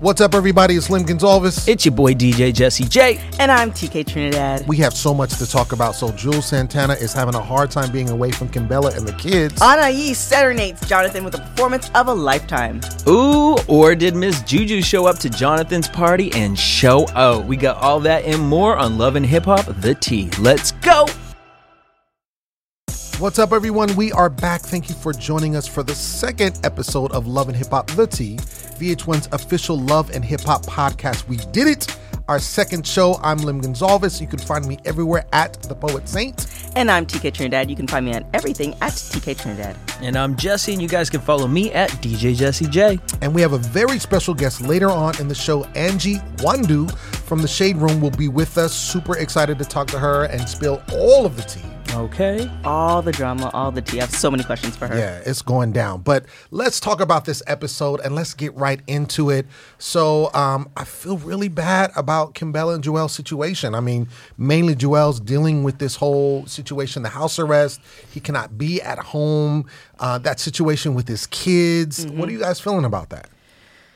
What's up, everybody? It's Lim Gonzalez. It's your boy DJ Jesse J. And I'm TK Trinidad. we have so much to talk about. So, Juelz Santana is having a hard time being away from Kimbella and the kids. Anais serenades Jonathan with a performance of a lifetime. Ooh, or did Miss Juju show up to Jonathan's party and show out? We got all that and more on Love and Hip Hop, The T. Let's go! What's up, everyone? We are back. Thank you for joining us for the second episode of Love and Hip Hop The T, VH1's official Love and Hip Hop podcast. We did it. Our second show. I'm Lim Gonzalez. You can find me everywhere at The Poet Saint. And I'm TK Trinidad. You can find me on everything at TK Trinidad. And I'm Jesse, and you guys can follow me at DJ Jesse J. And we have a very special guest later on in the show. Angie Nwandu from the Shade Room will be with us. Super excited to talk to her and spill all of the tea. Okay. All the drama, all the tea. I have so many questions for her. Yeah, it's going down. But let's talk about this episode and let's get right into it. So um, I feel really bad about Kimbella and Juelz situation. I mean, mainly Juelz dealing with this whole situation, the house arrest. He cannot be at home. Uh, that situation with his kids. What are you guys feeling about that?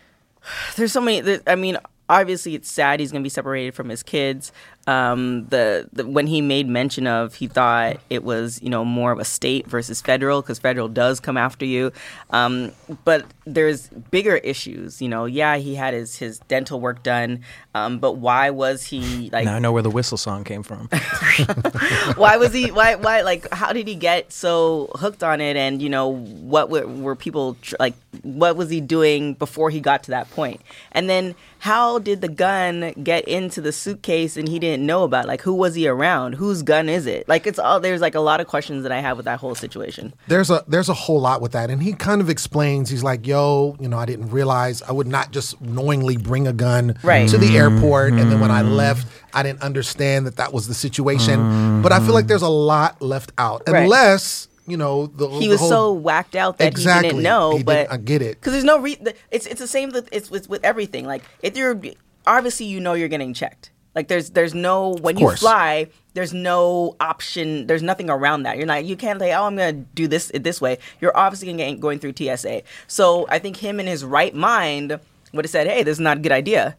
There's so many. I mean, obviously, it's sad he's going to be separated from his kids. Um, the, the when he made mention of, he thought it was you know more of a state versus federal because federal does come after you. Um, but there's bigger issues. You know, yeah, he had his his dental work done, um, but why was he like? Now I know where the whistle song came from. why was he why why like how did he get so hooked on it and you know what were, were people tr- like what was he doing before he got to that point? point and then how did the gun get into the suitcase and he didn't know about like who was he around? Whose gun is it? Like it's all there's like a lot of questions that i have with that whole situation. There's a there's a whole lot with that. And he kind of explains he's like yo you know i didn't realize i would not just knowingly bring a gun Right. to the mm-hmm. airport. And then when i mm-hmm. left i didn't understand that that was the situation. But i feel like there's a lot left out Right. unless you know the he the was whole- so whacked out that he didn't know He but didn't- I get it. because there's no re- the- it's it's the same with it's with, with everything. Like if you're obviously you know you're getting checked. Like there's there's no when you fly there's no option there's nothing around that. You're not you can't say oh i'm gonna do this this way. You're obviously gonna get, going through tsa so i think him in his right mind would have said hey this is not a good idea.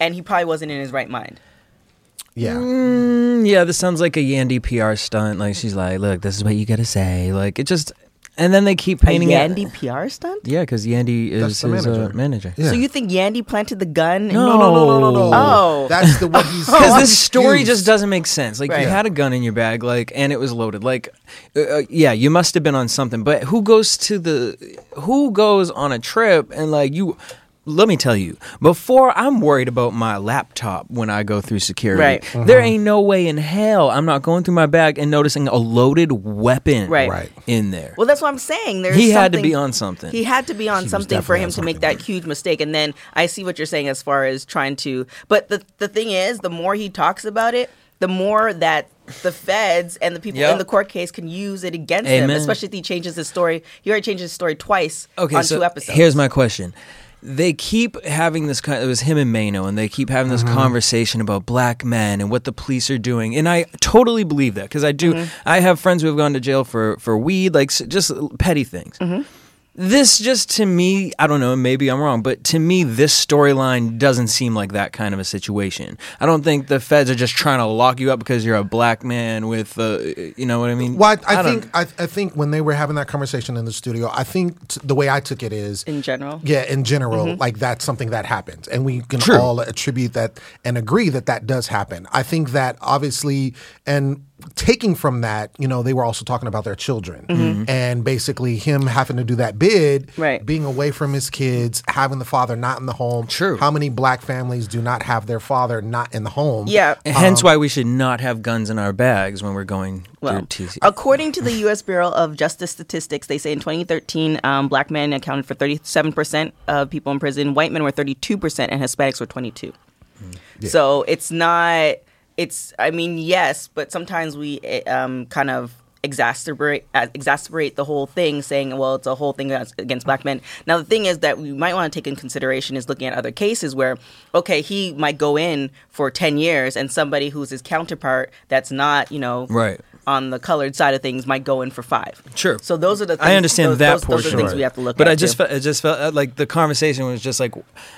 And he probably wasn't in his right mind yeah Mm, yeah, this sounds like a Yandy PR stunt. Like she's like, "Look, this is what you gotta say." Like it just, and then they keep a painting yandy it. pr stunt Yeah, because Yandy That's is the his manager. Uh, manager. Yeah. so you think yandy planted the gun No. no no no no no Oh. that's the what he's because his this story just doesn't make sense. Like Right. you had a gun in your bag, like, and it was loaded. Like, uh, uh, yeah, you must have been on something. But who goes to the? Who goes on a trip and like you? Let me tell you, before I'm worried about my laptop when I go through security, Right. there Mm-hmm. ain't no way in hell I'm not going through my bag and noticing a loaded weapon Right. Right. in there. Well, that's what I'm saying. There's He had to be on something. He had to be on was something for him to make that huge mistake. And then I see what you're saying as far as trying to. But the the thing is, the more he talks about it, the more that the feds and the people Yep. in the court case can use it against Amen. him. Especially if he changes his story. He already changed his story twice Okay, on so two episodes. here's my question. They keep having this kind. It was him and Mano, and they keep having this Mm-hmm. conversation about black men and what the police are doing. And I totally believe that because I do. Mm-hmm. I have friends who have gone to jail for for weed, like just petty things. Mm-hmm. This just to me, I don't know, maybe I'm wrong, but to me, this storyline doesn't seem like that kind of a situation. I don't think the feds are just trying to lock you up because you're a black man with, uh, you know what I mean? well, I, I, don't- think I, I think when they were having that conversation in the studio, I think t- the way I took it is in general. Yeah, in general, like that's something that happens, and we can True. all attribute that and agree that that does happen. I think that obviously, and taking from that, you know, they were also talking about their children, and basically him having to do that bid, Right. being away from his kids, having the father not in the home. True. How many black families do not have their father not in the home? Yeah. And hence why we should not have guns in our bags when we're going Well, through TC. according to the U.S. Bureau of Justice Statistics, they say in 2013, um, black men accounted for 37% of people in prison, white men were 32%, and Hispanics were 22. So it's not. It's. I mean, yes, but sometimes we eh, um, kind of exacerbate uh, exacerbate the whole thing, saying, "Well, it's a whole thing against black men." Now, the thing is that we might want to take in consideration is looking at other cases where, okay, he might go in for ten years, and somebody who's his counterpart that's not, you know, Right. On the colored side of things might go in for five. Sure. So those are the. Things, I understand those, that those, portion. Those are things we have to look but at. But I just felt, it just felt uh, like the conversation was just like,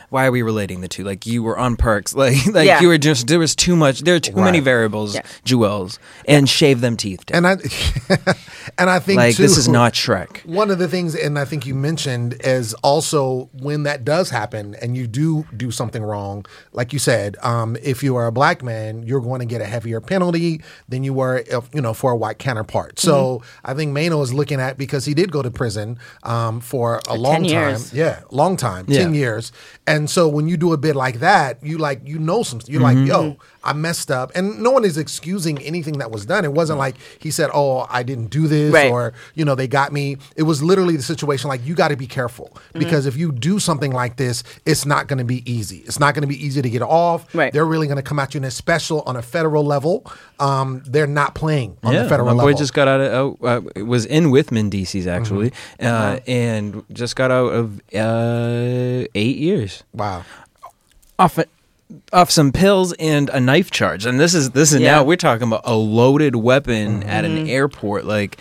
why are we relating the two? Like you were on perks, like like Yeah. you were just there was too much. There are too many variables, Yeah. Juelz, and shave them teeth. down. And I and I think like too, this is not Shrek. One of the things, and I think you mentioned, is also when that does happen and you do do something wrong, like you said, um, if you are a black man, you're going to get a heavier penalty than you were, if, you know, for a white counterpart. So I think Mano is looking at because he did go to prison um, for a long 10 time, years. yeah, long time, Yeah. ten years. And so when you do a bid like that, you like you know some, you're like, yo, I messed up, and no one is excusing anything that was done. It wasn't like he said, oh, I didn't do this, Right. or you know, they got me. It was literally the situation like you got to be careful Mm-hmm. because if you do something like this, it's not going to be easy. It's not going to be easy to get off. Right. They're really going to come at you in a special on a federal level. Um, they're not playing on yeah, the federal my level. boy just got out of uh, uh, was in with Mendeecees actually, Mm-hmm. uh, Uh-huh. and just got out of uh, eight years wow. off off some pills and a knife charge. And this is this is Yeah. now we're talking about a loaded weapon at an airport, like.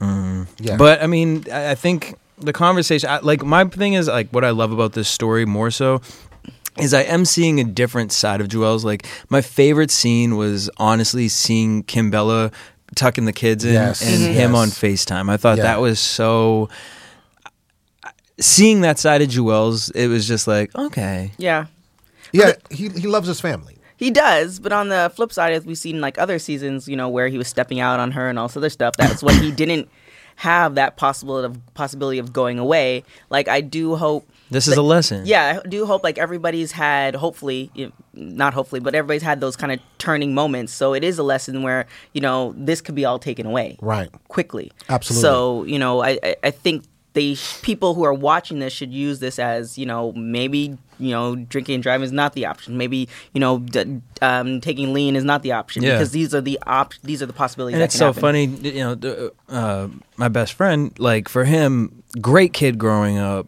mm. Yeah. But I mean, I I think the conversation, I, like my thing is like what I love about this story more so is I am seeing a different side of Juelz. Like my favorite scene was honestly seeing Kimbella tucking the kids in Yes. and Mhm. him Yes. on FaceTime. I thought Yeah. that was so. Seeing that side of Juelz, it was just like okay, yeah. Yeah, he he loves his family. He does, but on the flip side, as we've seen like other seasons, you know, where he was stepping out on her and all this other stuff, that's when he didn't have that possible of possibility of going away. Like I do hope this is a lesson. yeah, I do hope like everybody's had hopefully you know, not hopefully, but everybody's had those kind of turning moments. So it is a lesson where, you know, this could be all taken away Right. quickly. Absolutely. So, you know, I I, I think they sh- people who are watching this should use this as, you know, maybe you know, drinking and driving is not the option. Maybe you know, d- um, taking lean is not the option Yeah. because these are the op- these are the possibilities. and it's so happen. funny you know uh, my best friend like for him great kid growing up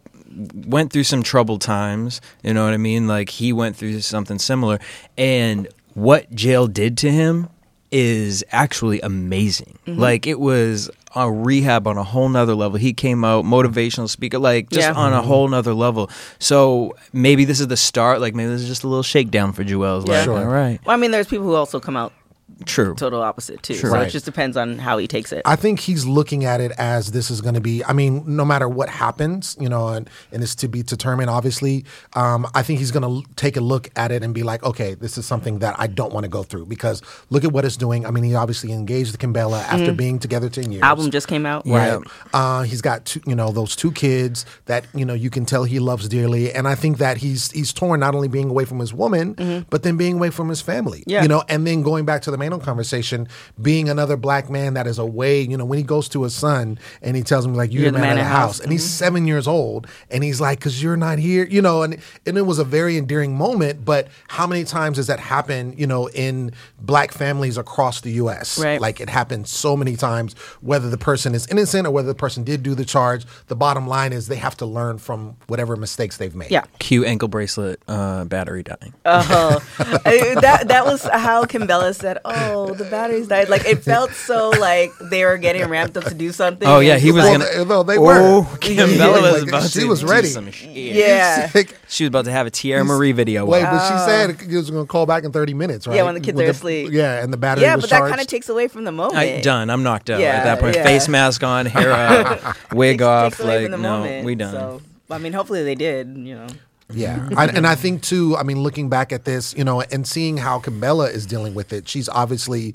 went through some troubled times you know what i mean like he went through something similar and what jail did to him is actually amazing Mm-hmm. like it was a rehab on a whole nother level he came out motivational speaker like just Yeah. on a mm-hmm. whole nother level so maybe this is the start like maybe this is just a little shakedown for Juelz Yeah. like Sure. all right Well, I mean, there's people who also come out true total opposite too. Sure. So Right. it just depends on how he takes it. I think he's looking at it as this is going to be. I mean, no matter what happens, you know, and, and it's to be determined. Obviously, um, I think he's going to take a look at it and be like, okay, this is something that I don't want to go through because look at what it's doing. I mean, he obviously engaged with Kimbella after being together ten years. Mm-hmm. Album just came out. Right. Uh, he's got two, you know, those two kids that you know you can tell he loves dearly, and I think that he's he's torn not only being away from his woman, but then being away from his family. Mm-hmm. Yeah. You know, and then going back to the Mano conversation, being another black man that is away. You know, when he goes to his son and he tells him like, "You're, the man, of the house," and he's Mm-hmm. seven years old, and he's like, "Cause you're not here," you know, and and it was a very endearing moment. But how many times does that happen? You know, in black families across the U.S. Right. Like it happens so many times, whether the person is innocent or whether the person did do the charge. The bottom line is they have to learn from whatever mistakes they've made. Yeah. cue ankle bracelet uh, battery dying Oh, I- that that was how Kimbella said, "Oh, the batteries died." Like it felt so like they were getting ramped up to do something. Oh yeah, he was Well, gonna. they- no, they oh, were. Kimbella was Like, about she to was do ready. some shit. Yeah. Like, she was about to have a Tierra Marie video. Wait, out. but she oh. said he was going to call back in 30 minutes, right? Yeah, when the kids With are asleep. Yeah, and the battery Yeah, was but that kind of takes away from the moment. I, done. I'm knocked out Yeah, at that point. yeah. Face mask on, hair up, wig Takes- off. takes away Like from the no, moment, we done. So, I mean, hopefully they did. You know. Yeah, I, and I think too. I mean, looking back at this, you know, and seeing how Cabela is dealing with it, she's obviously,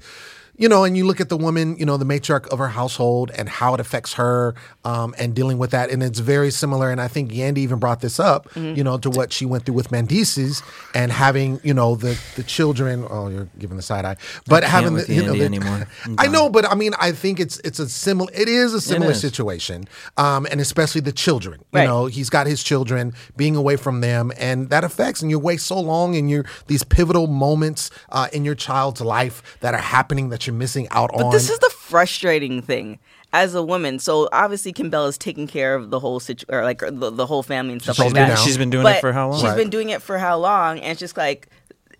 you know, and you look at the woman, you know, the matriarch of her household and how it affects her, um, and dealing with that, and it's very similar. And I think Yandy even brought this up, Mm-hmm. you know, to what she went through with Mendeecees and having, you know, the the children. Oh, you're giving the side eye, but having the, you know, the- anymore. I know, but I mean, I think it's it's a similar. It is a similar is. situation, um, and especially the children. You Right. know, he's got his children being away from them, and that affects. And you wait so long, and you're these pivotal moments uh, in your child's life that are happening that that you're missing out But on. this is the frustrating thing as a woman. So obviously, Kim Bell is taking care of the whole situ- or like the, the whole family and stuff like that. down. She's been doing But it for how long? She's Right. been doing it for how long? And it's just like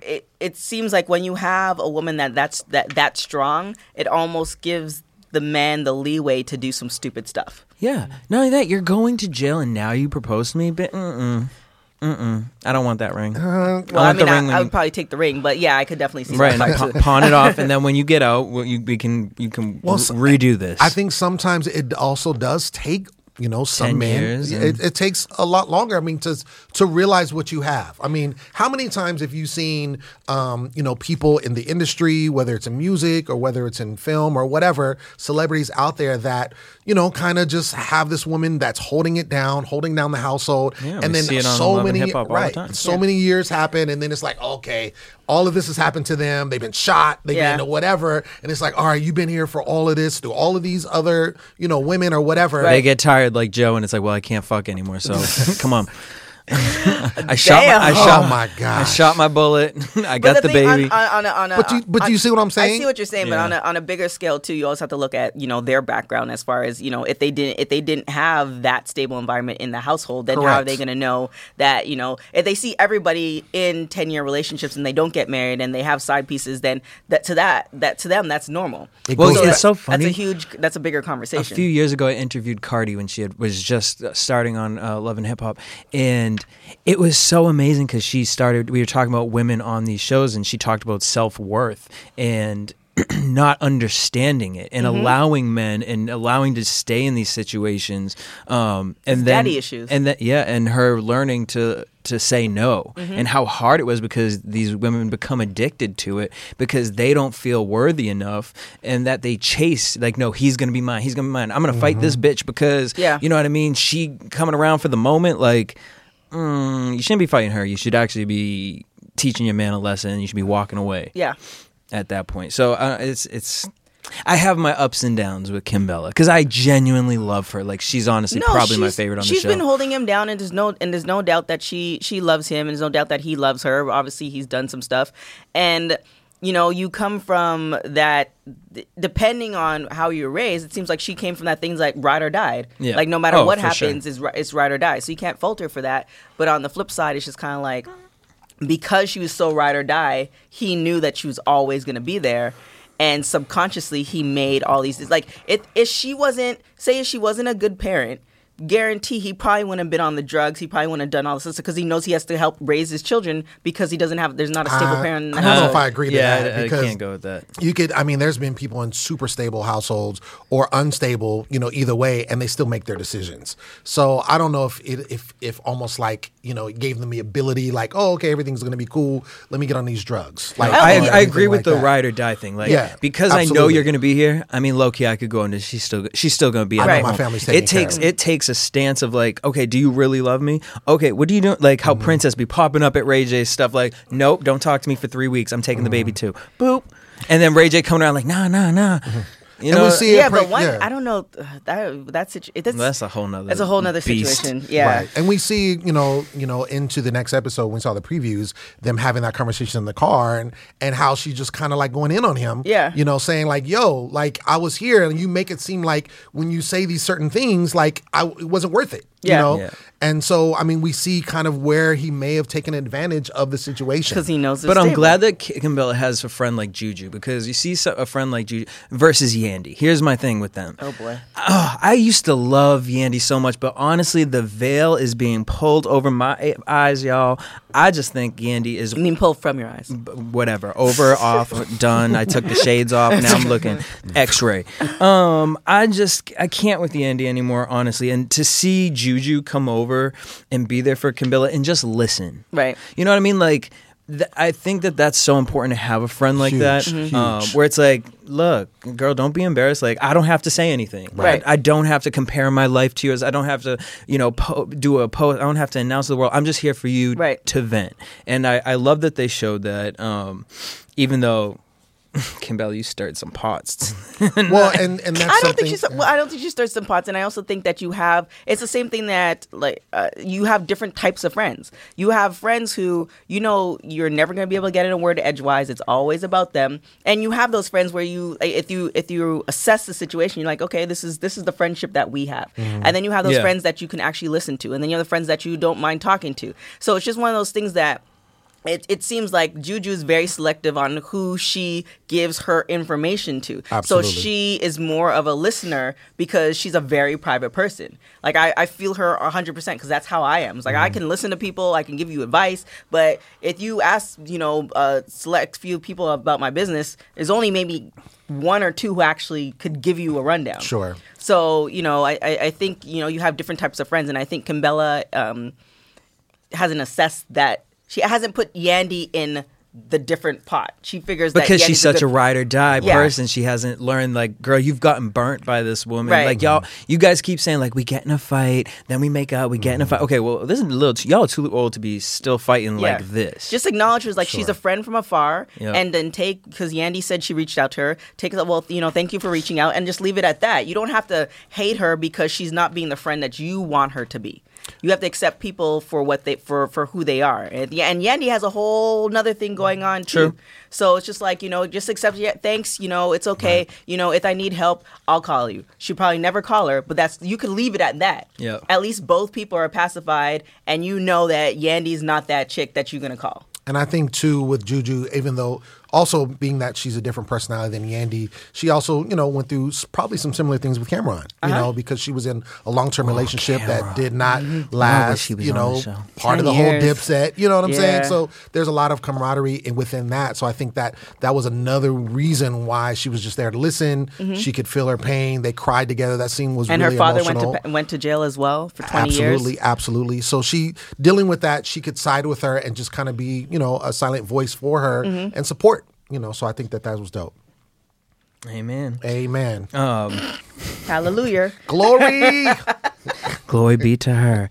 it. It seems like when you have a woman that that's that that strong, it almost gives the man the leeway to do some stupid stuff. Yeah. Not only that, you're going to jail and now you propose to me, but mm-mm. Mm-mm. I don't want that ring. Well, I I, mean, the I, I would probably take the ring, but yeah, I could definitely see Right, that and part pa- pawn it off, and then when you get out, well, you we can you can Well, r- so- redo this. I think sometimes it also does take you know some 10 men years it, and- it takes a lot longer i mean to to realize what you have i mean how many times have you seen um, you know people in the industry whether it's in music or whether it's in film or whatever celebrities out there that you know kind of just have this woman that's holding it down holding down the household Yeah, and then see it on so many Hip Hop all the right time. so Yeah. many years happen and then it's like okay all of this has happened to them they've been shot they've Yeah. been whatever and it's like all right you've been here for all of this to all of these other you know women or whatever they get tired like Joe, and it's like, well, I can't fuck anymore. So come on. I shot. My, I Damn. shot. Oh my I shot my bullet. I But got the, thing baby. On, on, on a, on a, But you- but on- you see what I'm saying? I see what you're saying, but on a, on a bigger scale too, you also have to look at you know their background as far as you know if they didn't if they didn't have that stable environment in the household, then how are they going to know that you know if they see everybody in ten year relationships and they don't get married and they have side pieces, then that to that that to them that's normal. It Well, goes it's back- so funny. That's a huge. That's a bigger conversation. a few years ago, I interviewed Cardi when she had, was just uh, starting on uh, Love and Hip Hop, and it was so amazing because she started. We were talking about women on these shows, and she talked about self worth and not understanding it and mm-hmm. allowing men and allowing to stay in these situations. Um, and It's then daddy issues. and that yeah, and her learning to to say no mm-hmm. and how hard it was because these women become addicted to it because they don't feel worthy enough and that they chase like no he's gonna be mine he's gonna be mine i'm gonna fight this mm-hmm. bitch because Yeah. you know what i mean she coming around for the moment like mm, you shouldn't be fighting her you should actually be teaching your man a lesson you should be walking away yeah. at that point so uh, it's it's I have my ups and downs with Kimbella because I genuinely love her. Like she's honestly probably my favorite on the She's show. been holding him down, and there's no and there's no doubt that she she loves him, and there's no doubt that he loves her. Obviously, he's done some stuff, and you know, you come from that. Depending on how you're raised, it seems like she came from that things like ride or died. Yeah. Like no matter Oh, what for sure. happens, is it's ride or die. So you can't fault her for that. But on the flip side, it's just kind of like because she was so ride or die, he knew that she was always going to be there. And subconsciously, he made all these like if if she wasn't say if she wasn't a good parent, guarantee he probably wouldn't have been on the drugs. He probably wouldn't have done all this because he knows he has to help raise his children because he doesn't have there's not a stable I- parent. In the I don't know if I agree to yeah, that I, I can't go with that. you could i mean there's been people in super stable households or unstable you know either way and they still make their decisions so i don't know if it if if almost like you know it gave them the ability like oh okay everything's gonna be cool let me get on these drugs like I, I agree with like the that. ride or die thing. Like, Yeah, because I know you're going to be here. I mean, low key, I could go into. She's still. She's still going to be. I at know home. my family's taking It takes. care of It takes a stance of like, okay, do you really love me? Okay, what do you do? Like Mm-hmm. how Princess be popping up at Ray J stuff. Like, nope, don't talk to me for three weeks. I'm taking the baby Mm-hmm. too. Boop, and then Ray J coming around like, nah, nah, nah. You And know, we see it yeah, pre- but one yeah. I don't know uh, that that's situ- that's that's a whole nother. that's a whole nother beast. situation. Yeah. Right. And we see, you know, you know, into the next episode when we saw the previews, them having that conversation in the car and and how she just kind of like going in on him. Yeah. You know, saying like, yo, like I was here and you make it seem like when you say these certain things, like I it wasn't worth it. Yeah. You know? Yeah. And so I mean we see kind of where he may have taken advantage of the situation. Because he knows. But I'm glad that Kimbella has a friend like Juju because you see a friend like Juju versus Yandy. Here's my thing with them. Oh boy. Oh, I used to love Yandy so much, but honestly, the veil is being pulled over my eyes, y'all. I just think Yandy is I mean, pull from your eyes. whatever over off done i took the shades off now i'm looking x-ray um i just i can't with the andy anymore honestly and to see juju come over and be there for Kimbella and just listen Right. you know what i mean like th- I think that that's so important to have a friend like Huge, that, um, where it's like, look, girl, don't be embarrassed. Like, I don't have to say anything. Right. I, I don't have to compare my life to yours. I don't have to, you know, po- do a post. I don't have to announce to the world. I'm just here for you Right. to vent. And I, I love that they showed that, um, even though Kimbella, you stirred some pots. well, and and that's I don't something. think she. Well, I don't think she stirred some pots, and I also think that you have. It's the same thing that like uh, you have different types of friends. You have friends who you know you're never going to be able to get in a word edgewise. It's always about them, and you have those friends where you, if you if you assess the situation, you're like, okay, this is this is the friendship that we have, and then you have those Yeah. friends that you can actually listen to, and then you have the friends that you don't mind talking to. So it's just one of those things that it, it seems like Juju's very selective on who she gives her information to. Absolutely. So she is more of a listener because she's a very private person. Like I, I feel her 100% because that's how I am. It's like I Mm-hmm. can listen to people, I can give you advice, but if you ask, you know, a select few people about my business, there's only maybe one or two who actually could give you a rundown. Sure. So, you know, I, I, I think, you know, you have different types of friends and I think Kimbella um, hasn't assessed that she hasn't put Yandy in the different pot. She figures because that she's such a good- ride or die Yeah. person she hasn't learned like girl you've gotten burnt by this woman Right. like y'all you guys keep saying like we get in a fight then we make out we get in a mm. fight okay well this is a little too, y'all are too old to be still fighting Yeah. like this Just acknowledge her as like she's a friend from afar, Yep. and then take because Yandy said she reached out to her. Take it well, you know, thank you for reaching out, and just leave it at that. You don't have to hate her because she's not being the friend that you want her to be. You have to accept people for what they for for who they are, and yeah, and Yandy has a whole another thing going on too. True. So it's just like you know, just accept. Yeah, thanks. You know, it's okay. You know, if I need help, I'll call you. She probably never call her, but that's you can leave it at that. Yeah. At least both people are pacified, and you know that Yandy's not that chick that you're gonna call. And I think too with Juju, even though also being that she's a different personality than Yandy, she also you know went through probably some similar things with Cam'ron. You Uh-huh. know because she was in a long term relationship that did not I wish last. she was You know part of 10 the whole years. Dipset. You know what I'm saying? So there's a lot of camaraderie in, within that. So I think that that was another reason why she was just there to listen. She could feel her pain. They cried together. That scene was Mm-hmm. And really her father emotional. went to went to jail as well for 20 absolutely, years. absolutely. So she dealing with that, she could side with her and just kind of be, you know, a silent voice for her Mm-hmm. and support. You know, so I think that that was dope. amen Amen. um Hallelujah. Glory. glory be to her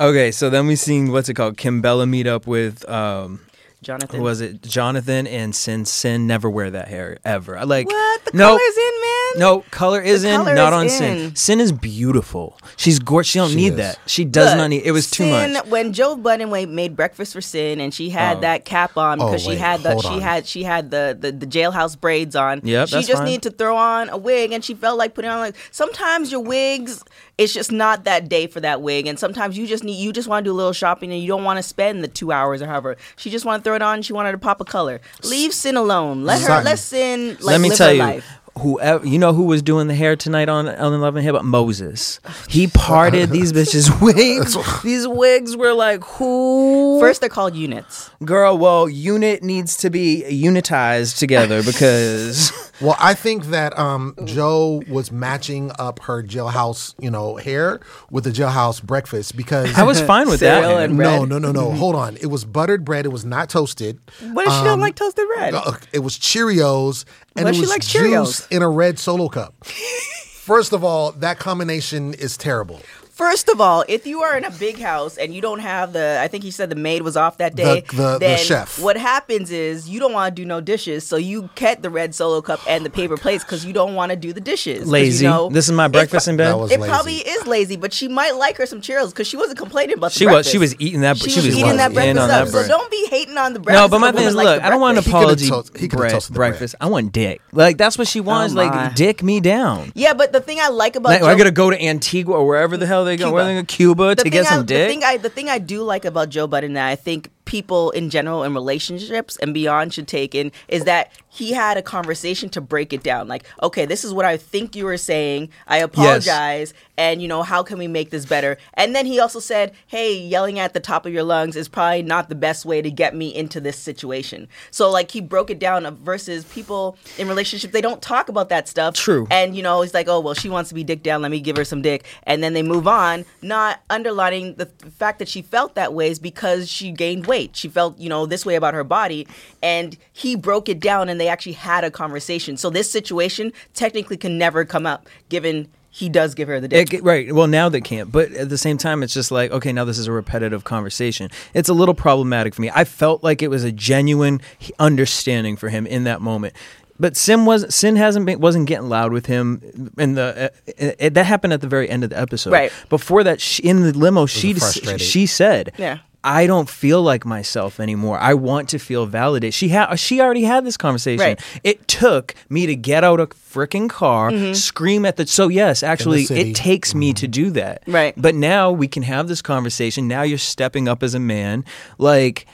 okay so then we seen what's it called kimbella meet up with um Jonathan. who was it jonathan and sin sin never wear that hair ever i like What? The no color's in, man. No, color is in, color not is on in. Sin. Sin is beautiful. She's gorgeous. She don't She need is. that. She does Look, not need. It was too Sin, much. When Joe Budden wa- made breakfast for Sin, and she had Oh. that cap on Oh, because she had the she on. had she had the, the the jailhouse braids on. Yep, she that's just fine. needed to throw on a wig, and she felt like putting on like sometimes your wigs. It's just not that day for that wig, and sometimes you just need you just want to do a little shopping, and you don't want to spend the two hours or however. She just want to throw it on. She wanted to pop a color. Leave Sin alone. Let her let Sin like Let me live tell her you, life. whoever you know who was doing the hair tonight on Ellen Love and Hip Hop? Moses. He parted these bitches' wigs. these wigs were like who? First, they're called units. girl. Well, unit needs to be unitized together because well, I think that um, Joe was matching up her jailhouse, you know, hair with the jailhouse breakfast because I was fine with that. and no, no, no, no. Hold on. It was buttered bread. It was not toasted. What if she don't like toasted bread? Uh, it was Cheerios, and Well, it she was likes juice Cheerios. in a red solo cup. First of all, that combination is terrible. First of all, if you are in a big house and you don't have the, I think he said the maid was off that day. The- the- the then chef. What happens is you don't want to do no dishes, so you get the red solo cup and the oh paper plates because you don't want to do the dishes. Lazy. You know, this is my breakfast pro- in bed. It lazy. probably is lazy, but she might like her some Cheerios because she wasn't complaining about the She was- she was eating that- She, she was, was eating that breakfast up. that so don't be hating on the breakfast. No, but my thing is, look, the I don't want an He breakfast. could've apology. toast- he could've bread, toasted the bread. breakfast. I want dick. Like that's what she wants. Oh, like dick me down. Yeah, but the thing I like about Like, Joe- I gotta go to Antigua or wherever the hell they go. Cuba. Where they go? Cuba to the get thing I, some The dick. thing I the thing I do like about Joe Budden that I think people in general in relationships and beyond should take in is that he had a conversation to break it down. Like, okay, this is what I think you were saying. I apologize, and you know how can we make this better? And then he also said, hey, yelling at the top of your lungs is probably not the best way to get me into this situation. So like he broke it down versus people in relationships they don't talk about that stuff. True. And you know, it's like, oh well, she wants to be dick down. Let me give her some dick, and then they move on, not underlining the th- fact that she felt that way is because she gained weight. She felt, you know, this way about her body, and he broke it down, and they actually had a conversation. So this situation technically can never come up, given he does give her the It, dick. get- right. Well, now they can't. But at the same time, it's just like, okay, now this is a repetitive conversation. It's a little problematic for me. I felt like it was a genuine understanding for him in that moment. But Sin was Sin hasn't been wasn't getting loud with him, and the uh, it, that happened at the very end of the episode. Right. before that, she, in the limo, she she said, Yeah. I don't feel like myself anymore. I want to feel validated. She had she already had this conversation. Right. It took me to get out a freaking car, Mm-hmm. scream at the. So yes, actually, it takes me to do that. Right. But now we can have this conversation. Now you're stepping up as a man. Like,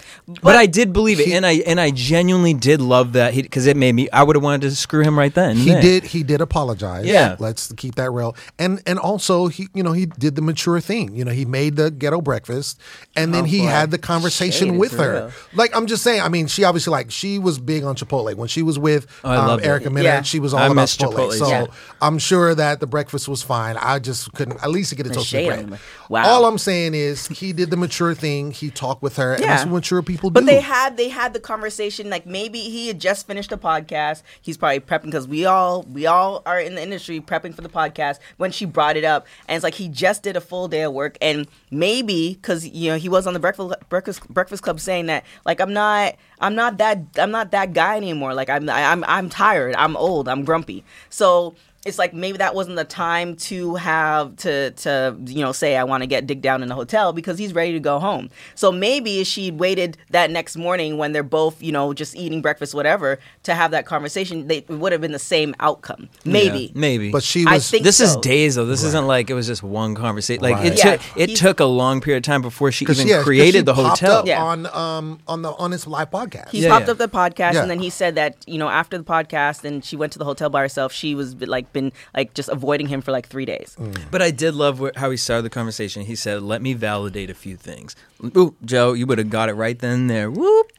but, I did believe it, and I and I genuinely did love that because it made me. I would have wanted to screw him right then. he there. did he did apologize Yeah. let's keep that real and and also he you know he did the mature thing you know he made the ghetto breakfast and then Oh, he boy. had the conversation with her real. like i'm just saying i mean she obviously like she was big on chipotle when she was with Oh, um, erica Mena, Yeah. she was all I about chipotle, Chipotle, so yeah. i'm sure that the breakfast was fine i just couldn't at least get a The toasted bread. Wow. all i'm saying is he did the mature thing he talked with her and Yeah. that's what mature people do But they had they had the conversation like maybe he had just finished a podcast. He's probably prepping because we all we all are in the industry prepping for the podcast when she brought it up, and it's like he just did a full day of work, and maybe because you know he was on the breakfast breakfast breakfast club saying that like I'm not I'm not that I'm not that guy anymore. Like I'm I'm I'm tired. I'm old. I'm grumpy. So it's like maybe that wasn't the time to have to to you know say I want to get dig down in the hotel because he's ready to go home. So maybe if she'd waited that next morning when they're both you know just eating breakfast whatever to have that conversation, they, it would have been the same outcome. Maybe. Yeah, maybe. but she I was think this is so. days though. This isn't like it was just one conversation. Like Right. it Yeah, took it he's- took a long period of time before she even yeah, 'cause she created the hotel. up Yeah. on um on the on his live podcast He Yeah, popped yeah. up the podcast Yeah. and then he said that you know after the podcast and she went to the hotel by herself. She was like been like just avoiding him for like three days. Mm. But I did love wh- how he started the conversation. He said, "Let me validate a few things." Ooh, Joe, you would have got it right then and there. Whoop.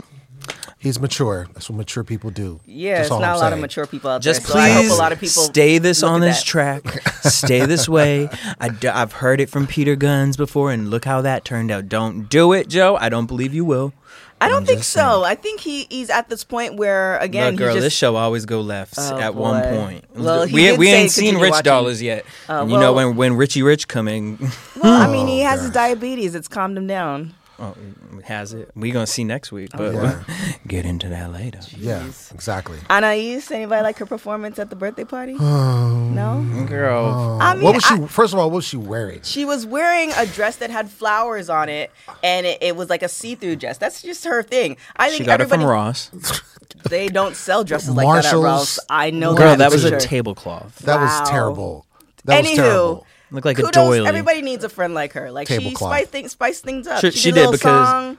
He's mature. That's what mature people do. Yeah, That's it's all not I'm a lot of mature people out Just there. So I please hope a lot of people stay this look on at this that. track. stay this way. I, have heard it from Peter Gunz before, and look how that turned out. Don't do it, Joe. I don't believe you will. I don't I'm think just so. I think he, he's at this point where again Look, girl, he just this show always go left Oh, at one boy. point. Well, he we did we say ain't seen continue Rich watching. Dollars yet. Uh, and you know well- when when Richie Rich coming, Well, I mean, he Oh, has his diabetes. It's calmed him down. Oh, has it? We're gonna see next week, but Yeah. get into that later. Yeah, exactly. Anais, anybody like her performance at the birthday party? Um, no. Girl, I mean, what was she? I- first of all, what was she wearing? she was wearing a dress that had flowers on it, and it, it was like a see-through dress. That's just her thing. I think she got it everybody from Ross. they don't sell dresses like that at Marshalls. Ross. I know Girl, that that for was a sure. tablecloth. That Wow. was terrible. That was Anywho, terrible. Looked like a kudos. doily. Everybody needs a friend like her. Like she Tablecloth. spice things, spice things up. She- did, a did little because- song.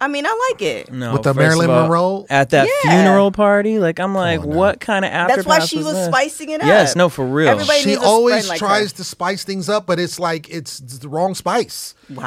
I mean, I like it. No, With the Marilyn all, Monroe? at that Yeah. funeral party. Like I'm like, on now. what kind of after? That's why she was spicing it up. Yes, no, for real. Everybody She needs a always like tries her. to spice things up, but it's like it's the wrong spice. Wow.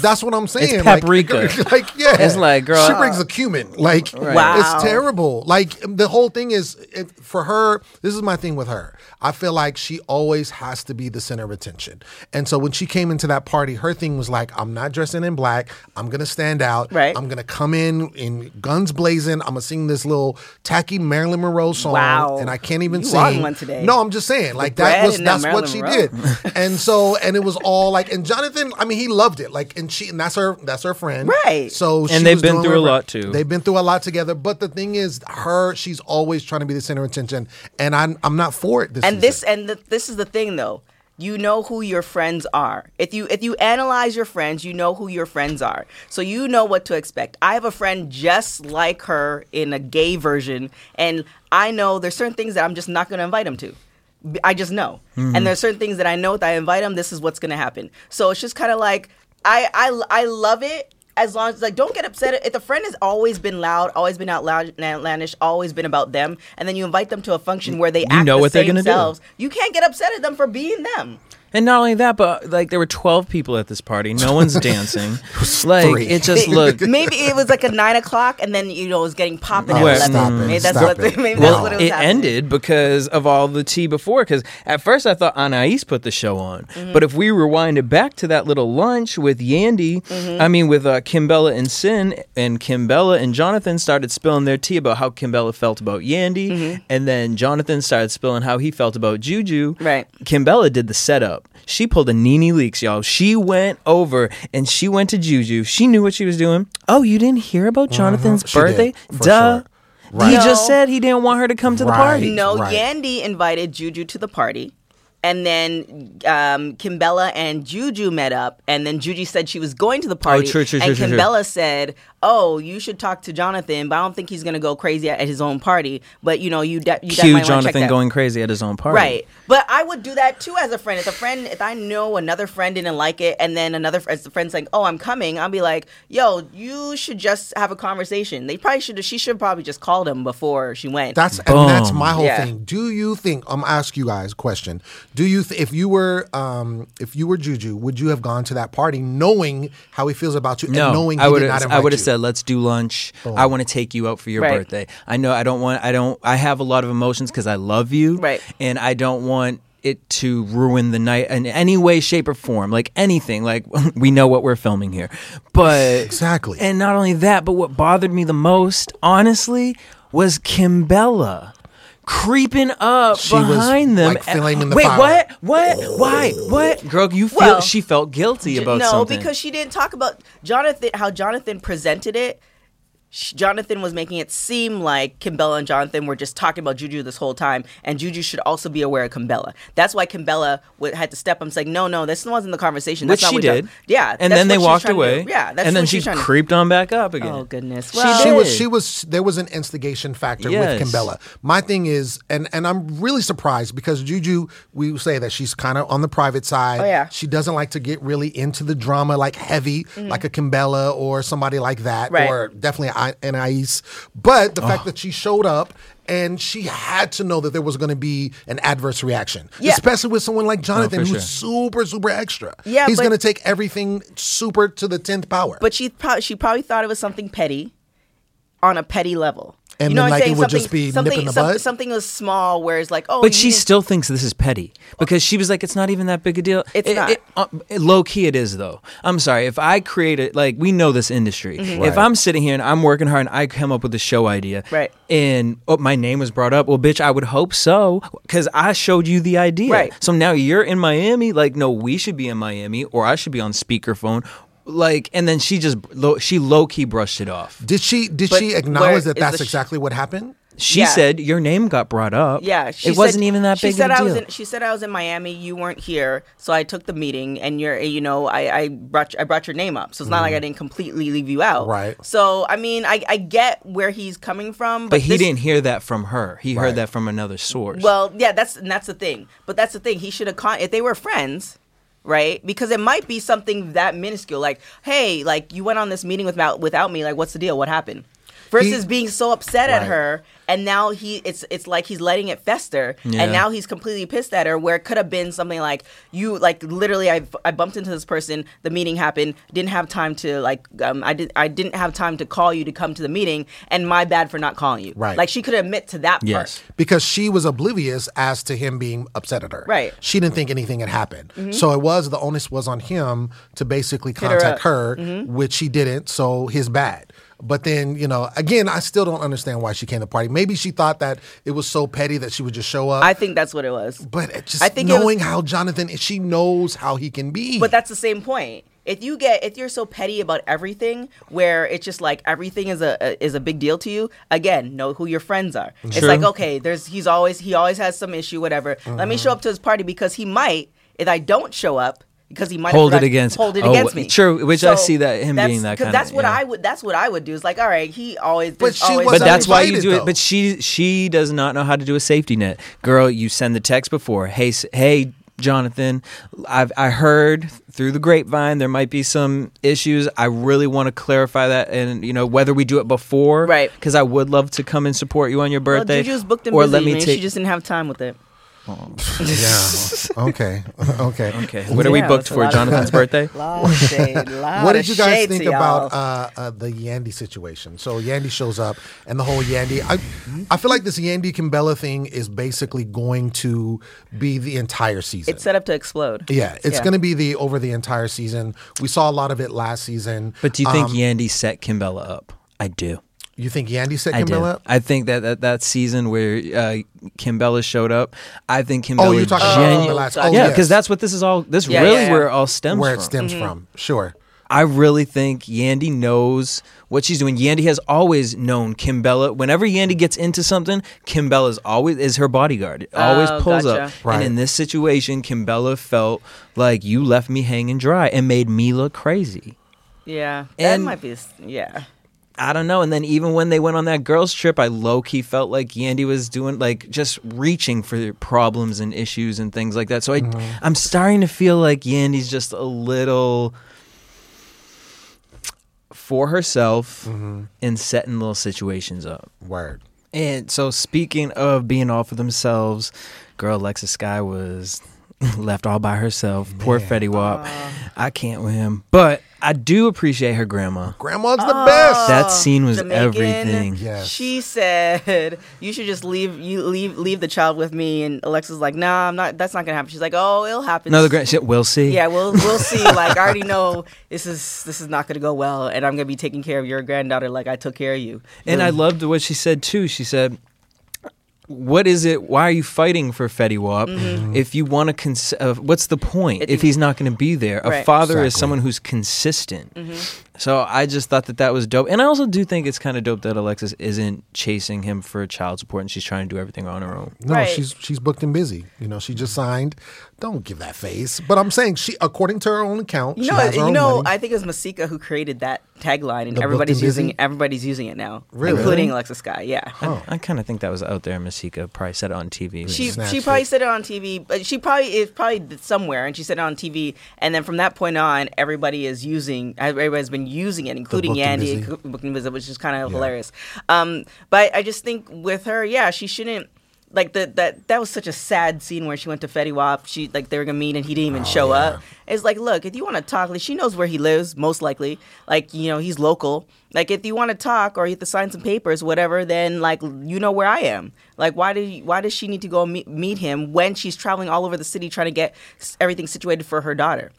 That's what I'm saying. It's Like- paprika. Like, yeah, It's like, girl, she uh, brings a cumin. Like, Wow. it's terrible. Like the whole thing is it, for her. This is my thing with her. I feel like she always has to be the center of attention. And so when she came into that party, her thing was like, I'm not dressing in black. I'm gonna stand out. Right. I'm gonna come in in guns blazing. I'm gonna sing this little tacky Marilyn Monroe song. Wow. And I can't even You sing. one today. No, I'm just saying. Like that was and that that's what she Monroe. did. and so and it was all like and Jonathan, I mean, he loved it. Like and she and that's her that's her friend. Right. So she And they've was been doing through a lot, too. They've been through a lot together. But the thing is, her she's always trying to be the center of attention, and I'm I'm not for it. This and this and the, this is the thing though you know who your friends are. If you if you analyze your friends you know who your friends are. So you know what to expect. I have a friend just like her in a gay version and i know there's certain things that i'm just not going to invite him to. I just know. And mm-hmm. there's certain things that i know that i invite him this is what's going to happen. So it's just kind of like I, I i love it as long as like don't get upset if the friend has always been loud always been out loud, outlandish always been about them and then you invite them to a function where they act know the what they're gonna do. you can't get upset at them for being them And not only that, but like there were twelve people at this party. No one's dancing. like three. it just looked. maybe it was like a nine o'clock and then you know it was getting popping at Well, 11 stop it, maybe that's stop what it. maybe Well, that's what it was it happening. ended because of all the tea before. Because at first I thought Anais put the show on, Mm-hmm. but if we rewind it back to that little lunch with Yandy, Mm-hmm. I mean with uh, Kimbella and Sin, and Kimbella and Jonathan started spilling their tea about how Kimbella felt about Yandy, and then Jonathan started spilling how he felt about Juju. Mm-hmm. Right. Kimbella did the setup. She pulled a NeNe Leakes, y'all. She went over and she went to Juju. She knew what she was doing. Oh, you didn't hear about Jonathan's Mm-hmm. She did, birthday? Duh. sure. Right. He No. just said he didn't want her to come to the party. No, Right. Yandy invited Juju to the party. And then um, Kimbella and Juju met up, and then Juju said she was going to the party. Oh, true, true, and true, true, true. Kimbella said, "Oh, you should talk to Jonathan, but I don't think he's going to go crazy at, at his own party. But you know, you, de- you Cue might want to check Jonathan that." going crazy at his own party. Right, but I would do that too as a friend. If a friend, if I know another friend didn't like it, and then another as the friend's like, "Oh, I'm coming," I'll be like, "Yo, you should just have a conversation." They probably should. She should probably just called him before she went. That's and that's my whole Yeah. thing. Do you think? I'm gonna ask you guys a question. Do you th- if you were um if you were Juju, would you have gone to that party knowing how he feels about you and No, knowing I he would did not have. invite I would have you? Said, "Let's do lunch. I want to take you out for your Right. birthday. I know I don't want. I don't. I have a lot of emotions because I love you. Right. And I don't want it to ruin the night in any way, shape, or form. Like anything. Like we know what we're filming here, but Exactly. And not only that, but what bothered me the most, honestly, was Kimbella. Creeping up She was, behind them, like, filling in the Wait, fire. what? What? Why? What? Girl, you feel Well, she felt guilty about no, something. because she didn't talk about Jonathan. How Jonathan presented it. Sh- Jonathan was making it seem like Kimbella and Jonathan were just talking about Juju this whole time, and Juju should also be aware of Kimbella. That's why Kimbella w- had to step up and say, "No, no, this wasn't the conversation." Which That's not she what Jon-" did. Yeah, And that's then they walked trying to do. away. Yeah, that's and then she she's to- creeped on back up again. Oh goodness! She Well, she did. was she was there was an instigation factor Yes. with Kimbella. My thing is and and I'm really surprised because Juju we say that she's kind of on the private side. Oh, yeah. She doesn't like to get really into the drama like heavy like a Kimbella or somebody like that Mm-hmm. Right. or definitely I- an Ice. But the fact that she showed up and she had to know that there was going to be an adverse reaction, Yeah. especially with someone like Jonathan, for who's super, super extra. Yeah, he's going to take everything super to the tenth power. But she probably she probably thought it was something petty, on a petty level. And you know then, what I'm like, it saying? would something, just be nip something, the some- bud? something was small, where it's like, oh, But she didn't- still thinks this is petty because she was like, "It's not even that big a deal." It's It- not. it- uh, low key, it is though. I'm sorry if I create it. Like we know this industry. Mm-hmm. If I'm sitting here and I'm working hard and I come up with a show idea, Right. And oh, my name was brought up. Well, bitch, I would hope so because I showed you the idea. Right. So now you're in Miami. Like, no, we should be in Miami, or I should be on speakerphone. Like, and then she just low, she low key brushed it off. did she did But she where acknowledge that is that's the sh- exactly what happened? She Yeah. said your name got brought up. Yeah, she it wasn't even that she big said of a I was deal. in, she said I was in Miami. You weren't here, so I took the meeting, and you're, you know, I, I brought I brought your name up. So it's not like I didn't completely leave you out. Mm-hmm. Right. So I mean, I, I get where he's coming from, but, But he this- didn't hear that from her. He Right. heard that from another source. Well, yeah, that's and that's the thing. But that's the thing. He should have con if they were friends, right? Because it might be something that minuscule, like, hey, like you went on this meeting without without me. Like, what's the deal? What happened? Versus He- being so upset at her, and now he it's it's like he's letting it fester, Yeah. and now he's completely pissed at her. Where it could have been something like you like literally, I I bumped into this person. The meeting happened. Didn't have time to like um I did I didn't have time to call you to come to the meeting, and my bad for not calling you. Right. Like she could admit to that yes. part. because she was oblivious as to him being upset at her. Right. Mm-hmm. She didn't think anything had happened. So it was the onus was on him to basically her contact up. her, Mm-hmm. which he didn't. So his bad. But then you know, again, I still don't understand why she came to the party. Maybe she thought that it was so petty that she would just show up. I think that's what it was. but it just I think it was- knowing how Jonathan, she knows how he can be. But that's the same point. If you get if you're so petty about everything, where it's just like everything is a, a is a big deal to you. Again, know who your friends are. It's like okay, there's he's always he always has some issue, whatever. Let Mm-hmm. me show up to his party because he might. If I don't show up, because he might Hold it against- hold it oh, against me. true, which I see that him being that 'cause kinda- That's what yeah. I would. That's what I would do. Is like, all right, he always. But she always But that's why you do though. it. But she she does not know how to do a safety net. Girl, you send the text before. Hey, hey, Jonathan, I've I heard through the grapevine there might be some issues. I really want to clarify that, and you know whether we do it before, Right. Because I would love to come and support you on your Well, birthday. Juju's booked and or busy. let me Maybe take. she just didn't have time with it. Yeah. okay. Okay. okay, what are we Yeah, booked it's a for? lot of- Jonathan's birthday. Lot of shade. Lot what of did you guys shade think to y'all. about uh, uh, the Yandy situation? So Yandy shows up, and the whole Yandy. I, I feel like this Yandy Kimbella thing is basically going to be the entire season. It's set up to explode. yeah, it's Yeah. going to be the over the entire season. We saw a lot of it last season. But do you think Um, Yandy set Kimbella up? I do. You think Yandy set I do. Kimbella? up? I think that that, that season where uh, Kimbella showed up, I think Kimbella. Oh, you're talking genu- about the last. Oh, yeah, yes. because that's what this is all. This Yeah, really yeah, yeah. where it all stems from. where from. it stems from. Sure. I really think Yandy knows what she's doing. Yandy has always known Kimbella. Whenever Yandy gets into something, Kimbella is always is her bodyguard. It always Oh, pulls gotcha. up. Right. And in this situation, Kimbella felt like you left me hanging dry and made me look crazy. Yeah, that And- might be. Yeah, I don't know. And then even when they went on that girls' trip, I low key felt like Yandy was doing like just reaching for problems and issues and things like that. So I, mm-hmm. I'm starting to feel like Yandy's just a little for herself mm-hmm. and setting little situations up. Word. And so speaking of being all for themselves, girl Alexis Sky was left all by herself. Poor Fetty Wap. Uh. I can't with him. But I do appreciate her grandma. Grandma's the best. That scene was Jamaican. everything. Yes. She said, "You should just leave you leave leave the child with me." And Alexa's like, "Nah, I'm not. That's not gonna happen." She's like, "Oh, it'll happen." No, the grand shit. We'll see. Yeah, we'll we'll see. Like, I already know this is this is not gonna go well, and I'm gonna be taking care of your granddaughter like I took care of you. And I loved what she said too. She said, "What is it? Why are you fighting for Fetty Wap? Mm-hmm. Mm-hmm. If you want to, cons- uh, what's the point It- if he's not going to be there? A Right. father is someone who's consistent. Mm-hmm. So I just thought that that was dope, and I also do think it's kind of dope that Alexis isn't chasing him for child support and she's trying to do everything on her own. No, Right. she's she's booked and busy. You know, she just signed. Don't give that face. But I'm saying she, according to her own account, You she know, has her you own know. money. I think it was Masika who created that tagline, and The everybody's booked and using busy? everybody's using it now, Really? including Alexis Sky. Yeah. I kind of think that was out there. Masika probably said it on TV. She Snatched she probably it. said it on TV, but she probably is probably somewhere, and she said it on TV, and then from that point on, everybody is using everybody's been using it, including Yandy, Busy. And Busy, which is kind of Yeah. hilarious. Um, but I just think with her, yeah, she shouldn't. Like the, that that was such a sad scene where she went to Fetty Wap. She like they were gonna meet and he didn't even show Oh, yeah. up. It's like, look, if you want to talk, like, she knows where he lives, most likely. Like you know, he's local. Like if you want to talk or you have to sign some papers, whatever, then like you know where I am. Like why did why does she need to go meet, meet him when she's traveling all over the city trying to get everything situated for her daughter?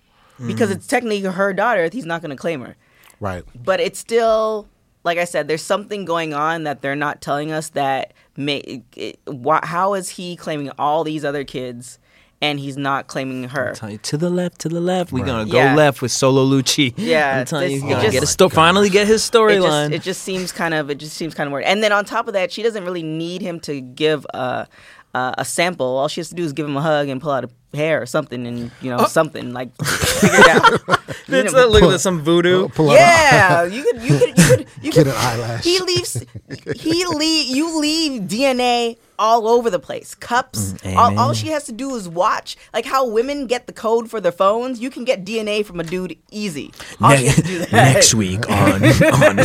Because it's technically her daughter. He's not going to claim her right. but it's still like I said, there's something going on that they're not telling us that may, it, why, how is he claiming all these other kids and he's not claiming her? Tell you to the left, to the left. We're gonna go Yeah. left with Solo Lucci. Yeah, I'm telling you, he's gonna get a sto- finally get his It storyline. it just seems kind of it just seems kind of weird. And then on top of that, she doesn't really need him to give a a, a sample. All she has to do is give him a hug and pull out a hair or something, and you know oh. something like figure it out. You It's know, look at some voodoo. Pull out Yeah, you could, you could, you could, you Get could. an eyelash. He leaves. He leave. You leave DNA all over the place. Cups. Mm, all, all she has to do is watch. Like how women get the code for their phones. You can get DNA from a dude easy. All she has to do that. next week on, on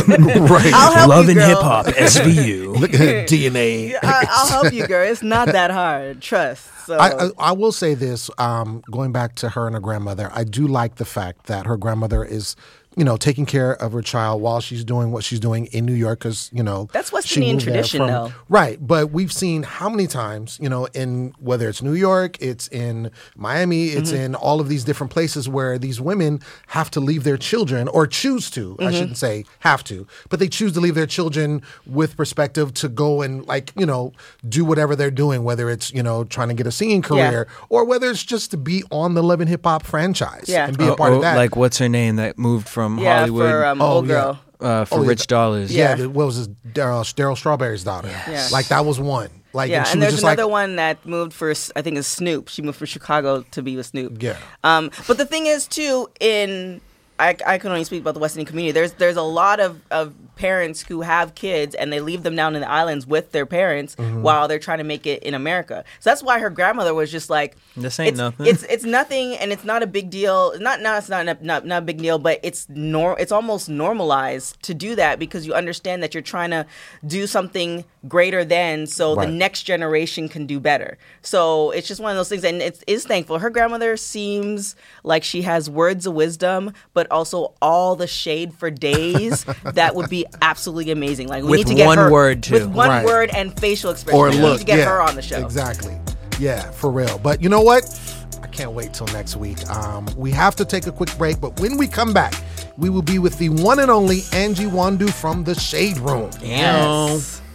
right. I'll help Love you, and. Hip Hop SVU. Look at DNA. I, I'll help you, girl. It's not that hard. Trust. So I, I, I will say this, um, going back to her and her grandmother, I do like the fact that her grandmother is, you know, taking care of her child while she's doing what she's doing in New York because, you know, That's West she Indian moved there tradition, though. Right. But we've seen how many times, you know, in whether it's New York, it's in Miami, it's Mm-hmm. in all of these different places where these women have to leave their children or choose to, Mm-hmm. I shouldn't say have to, but they choose to leave their children with perspective to go and like, you know, do whatever they're doing, whether it's, you know, trying to get a singing career or whether it's just to be on the Love and Hip Hop franchise Yeah. and be a Oh, part oh, of that. Like what's her name that moved from yeah, Hollywood for um, Oh, old yeah. girl. uh, for Oh, yeah. Rich Dollaz? yeah, yeah. the- what was his Darryl Darryl Strawberry's daughter? Yeah. Like that was one. Like Yeah, and she and was there's just another like one that moved for I think it's Snoop. She moved from Chicago to be with Snoop. Yeah. Um, but the thing is too in I, I can only speak about the West Indian community. There's there's a lot of, of parents who have kids and they leave them down in the islands with their parents Mm-hmm. while they're trying to make it in America. So that's why her grandmother was just like, This ain't it's, nothing. It's it's nothing, and it's not a big deal. Not not it's not not not, a big deal, but it's nor it's almost normalized to do that because you understand that you're trying to do something greater than so Right. the next generation can do better. So it's just one of those things, and it is thankful. Her grandmother seems like she has words of wisdom, but also all the shade for days that would be absolutely amazing. Like we With need to get one her, word, too. with one Right. word and facial expression. or we look. need to get yeah, her on the show. Exactly. Yeah, for real. But you know what? I can't wait till next week. Um, we have to take a quick break, but when we come back, we will be with the one and only Angie Nwandu from the Shade Room. Yes. And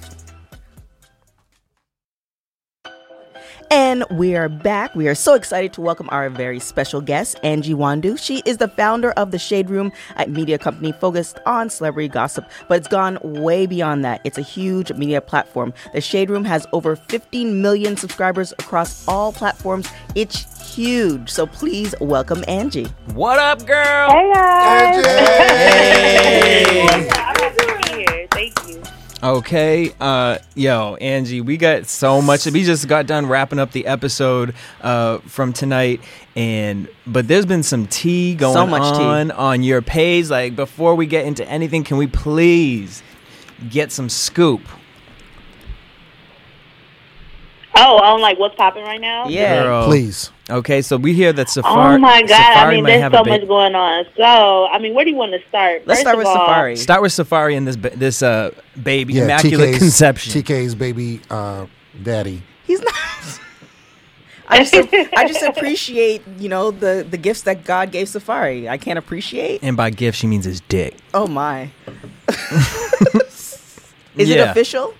And we are back. We are so excited to welcome our very special guest, Angie Nwandu. She is the founder of the Shade Room, a media company focused on celebrity gossip, but it's gone way beyond that. It's a huge media platform. The Shade Room has over 15 million subscribers across all platforms. It's huge. So please welcome Angie. What up, girl? Hey guys. Angie! I'm happy to be here. Thank you. Okay, uh, yo, Angie, we got so much. We just got done wrapping up the episode uh, from tonight, and but there's been some tea going So much tea. on on your page. Like before we get into anything, can we please get some scoop? Oh, on like what's popping right now? Yeah. Girl. Please. Okay, so we hear that Safaree. Oh my god! Safaree I mean, there's so much going on. So, I mean, where do you want to start? Let's First start with all, Safaree. Start with Safaree and this ba- this uh baby Yeah, immaculate TK's, conception. TK's baby uh, daddy. He's not. I just, I just appreciate, you know, the, the gifts that God gave Safaree. I can't appreciate. and by gift, she means his dick. Oh my. Is it official?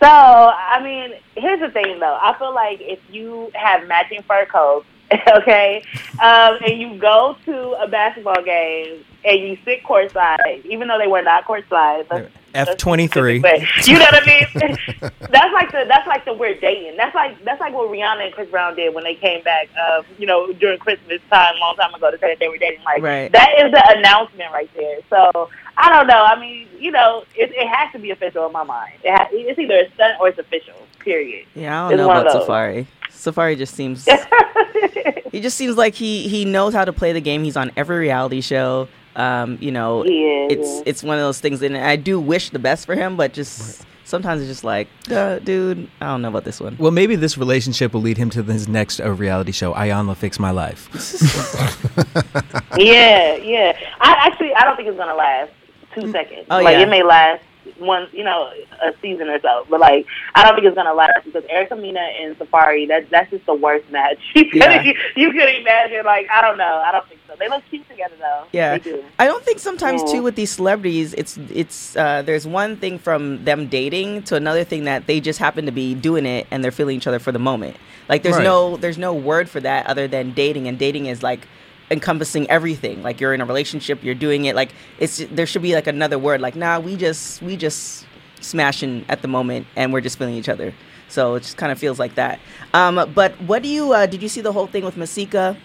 So, I mean, here's the thing though. I feel like if you have matching fur coats, okay, um, and you go to a basketball game and you sit courtside, even though they were not courtside, that's- F twenty three. You know what I mean? that's like the that's like the we're dating. That's like that's like what Rihanna and Chris Brown did when they came back. Uh, you know, during Christmas time, a long time ago, to say that they were dating. Like Right. that is the announcement right there. So I don't know. I mean, you know, it, it has to be official in my mind. It ha- it's either a stunt or it's official. Period. Yeah, I don't know one about. Safaree. Safaree just seems he just seems like he he knows how to play the game. He's on every reality show. Um, you know, He is, it's yeah. it's one of those things, and I do wish the best for him, but just sometimes it's just like, uh, dude, I don't know about this one. Well, maybe this relationship will lead him to his next uh, reality show, Iyanla Fix My Life. yeah, yeah. I actually I don't think it's gonna last two seconds. Oh, like yeah. it may last one, you know, a season or so, but like I don't think it's gonna last because Erica Mena and Safaree that that's just the worst match. you, could, Yeah. you could imagine. Like I don't know. I don't think so. They look cute together though. Yeah. they do. I don't think sometimes Yeah. too with these celebrities, it's it's uh, there's one thing from them dating to another thing that they just happen to be doing it and they're feeling each other for the moment. Like there's Right. no there's no word for that other than dating, and dating is like encompassing everything. Like you're in a relationship, you're doing it. Like it's there should be like another word. Like nah, we just we just smashing at the moment, and we're just feeling each other. So it just kind of feels like that. Um, but what do you uh, did you see the whole thing with Masika?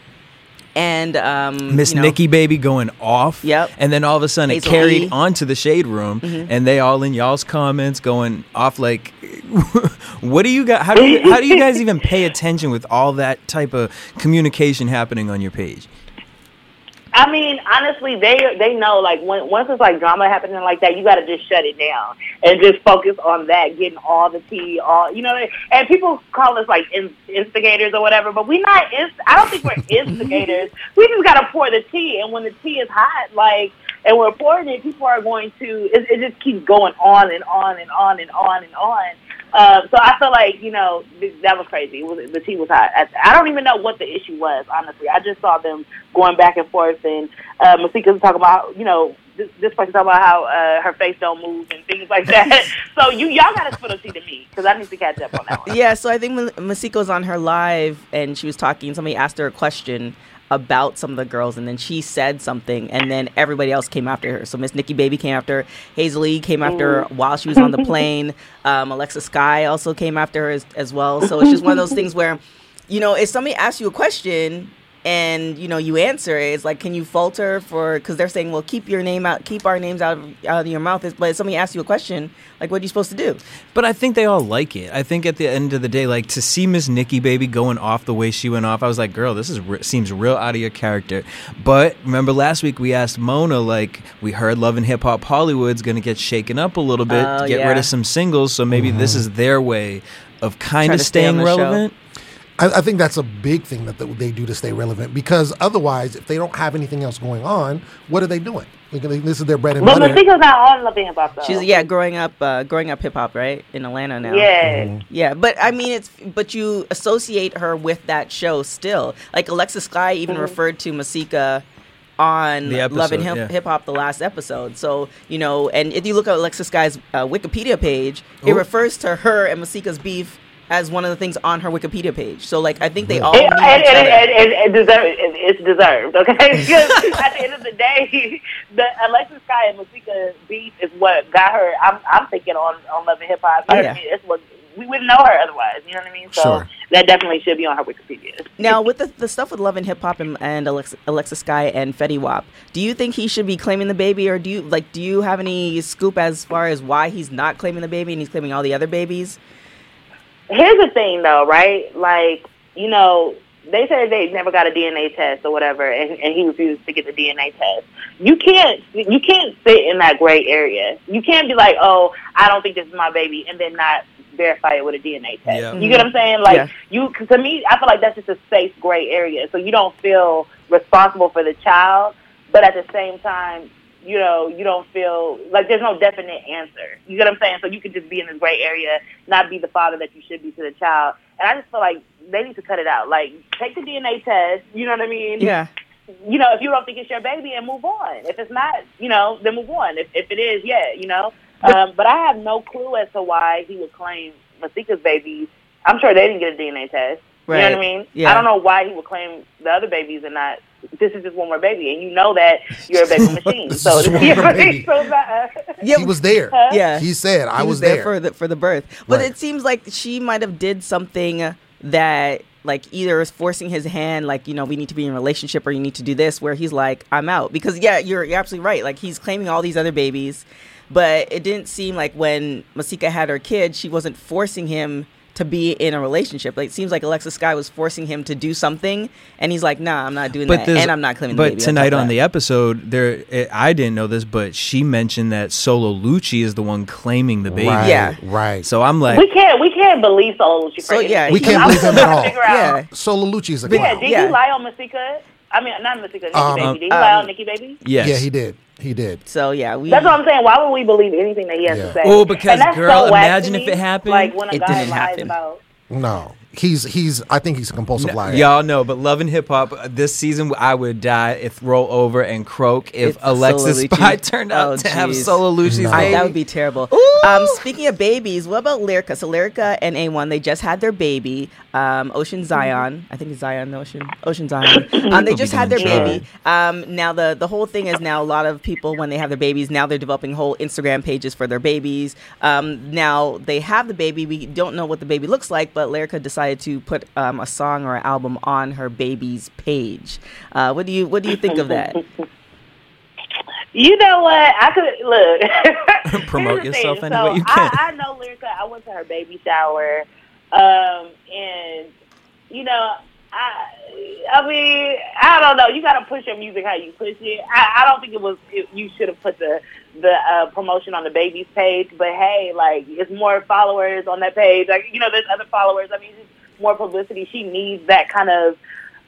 And um, Miss you know- Nikki Baby going off. Yep. And then all of a sudden Hazel it carried E. onto the shade room, Mhm. and they all in y'all's comments going off like, what do you got? How do you how do you guys even pay attention with all that type of communication happening on your page? I mean, honestly, they they know like when once it's like drama happening like that, you got to just shut it down and just focus on that, getting all the tea, all you know. And people call us like in, instigators or whatever, but we're not. Inst- I don't think we're instigators. we just got to pour the tea, and when the tea is hot, like and we're pouring it, people are going to. It, it just keeps going on and on and on and on and on. Uh, so I feel like you know that was crazy. It was the tea was hot. I, I don't even know what the issue was. Honestly, I just saw them going back and forth, and uh, was talking about you know this, this person talking about how uh, her face don't move and things like that. so you y'all got to spill the tea to me because I need to catch up on that one. Yeah, so I think Masika was on her live and she was talking. Somebody asked her a question about some of the girls, and then she said something, and then everybody else came after her. So Miss Nikki Baby came after her. Hazel E came after her while she was on the plane. Um, Alexa Sky also came after her as, as well. So it's just one of those things where, you know, if somebody asks you a question and you know you answer it, it's like, can you falter for? Because they're saying, well, keep your name out, keep our names out of, out of your mouth. But if somebody asks you a question, like, what are you supposed to do? But I think they all like it. I think at the end of the day, like to see Miss Nikki Baby going off the way she went off, I was like, girl, this is re- seems real out of your character. But remember last week we asked Mona, like, we heard Love and Hip Hop Hollywood's going to get shaken up a little bit, Oh, to get yeah. rid of some singles. So maybe this mm-hmm. is their way of kind of to stay on staying the show. Relevant. I, I think that's a big thing that th- they do to stay relevant because otherwise, if they don't have anything else going on, what are they doing? Like, this is their bread and But butter. Masika's not on Love and Hip Hop though. She's yeah, growing up, uh, growing up hip hop, right in Atlanta now. Yeah. yeah. But I mean, it's but you associate her with that show still. Like Alexa Sky even referred to Masika on The Love and Hip yeah. Hop, the last episode. So you know, and if you look at Alexa Sky's uh, Wikipedia page, it refers to her and Masika's beef as one of the things on her Wikipedia page. So like I think they all It, need and, each and, other. and, and, and deserve, it, it's deserved, okay? Because at the end of the day, the Alexis Sky and Masika beef is what got her. I'm, I'm thinking on on Love and Hip Hop. Oh, yeah. what I mean? It's what we wouldn't know her otherwise. You know what I mean? So Sure. that definitely should be on her Wikipedia. Now, with the, the stuff with Love and Hip Hop and, and Alexa, Alexa Sky and Fetty Wap, do you think he should be claiming the baby, or do you like? Do you have any scoop as far as why he's not claiming the baby and he's claiming all the other babies? Here's the thing, though, right? Like, you know, they said they never got a DNA test or whatever, and, and he refused to get the DNA test. You can't, you can't sit in that gray area. You can't be like, oh, I don't think this is my baby, and then not verify it with a DNA test. Yeah. You get what I'm saying? Like, Yeah. you, cause to me, I feel like that's just a safe gray area. So you don't feel responsible for the child, but at the same time, you know, you don't feel like there's no definite answer. You get what I'm saying? So you could just be in this gray area, not be the father that you should be to the child. And I just feel like they need to cut it out. Like, take the DNA test. You know what I mean? Yeah, You know, if you don't think it's your baby, and move on. If it's not, you know, then move on. If if it is, yeah, you know. Um, but I have no clue as to why he would claim Masika's baby. I'm sure they didn't get a DNA test. You know what I mean? Yeah. I don't know why he would claim the other babies and not. This is just one more baby, and you know that you're a baby machine. So you know more what I mean? baby. So yeah, He was there. Huh? yeah. He said, "I He was, there, there." for the for the birth. But Right. it seems like she might have did something that like either is forcing his hand, like you know we need to be in a relationship or you need to do this, where he's like I'm out because yeah you're you're absolutely right. Like he's claiming all these other babies, but it didn't seem like when Masika had her kid, she wasn't forcing him to be in a relationship. Like it seems like Alexa Sky was forcing him to do something, and he's like, Nah, I'm not doing that, and I'm not claiming But the baby. But tonight on of the episode, there it, I didn't know this, but she mentioned that Solo Lucci is the one claiming the baby. Right, Yeah. right. So I'm like, we can't we can't believe Solo Lucci. for So, yeah. We can't believe him at all. to figure out- Yeah. Solo Lucci is a Yeah, clown. did Yeah. he lie on Masika? I mean, not Masika, Nikki Um, Baby. Did he um, lie on Nikki Baby? yes, Yeah, he did. He did. So yeah, we. That's what I'm saying. Why would we believe anything that he has Yeah. to say? Oh, because, girl, so imagine if it happened. Like when a It guy didn't lies happen. about. No, he's he's. I think he's a compulsive liar. Y'all know, but Love and Hip Hop uh, this season, I would die if roll over and croak if If Alexis Solo Lucci- Spy turned out Oh, to have jeez. Solo Lucci's No. I, baby. that would be terrible. Um, speaking of babies, what about Lyrica? So Lyrica and A1, they just had their baby, um, Ocean Zion. I think it's Zion Ocean. Ocean Zion. Um, they just had their baby. Um, now the the whole thing is now a lot of people when they have their babies now they're developing whole Instagram pages for their babies. Um, now they have the baby. We don't know what the baby looks like, but Lyrica decided to put um, a song or an album on her baby's page. Uh, what do you what do you think of that? You know what? I could look. Promote yourself thing. any so way you can. I, I know Lyrica. I went to her baby shower, um, and you know, I, I mean, I don't know. You got to push your music how you push it. I, I don't think it was. It, you should have put the the uh, promotion on the baby's page. But hey, like it's more followers on that page. Like you know, there's other followers. I mean, just more publicity. She needs that kind of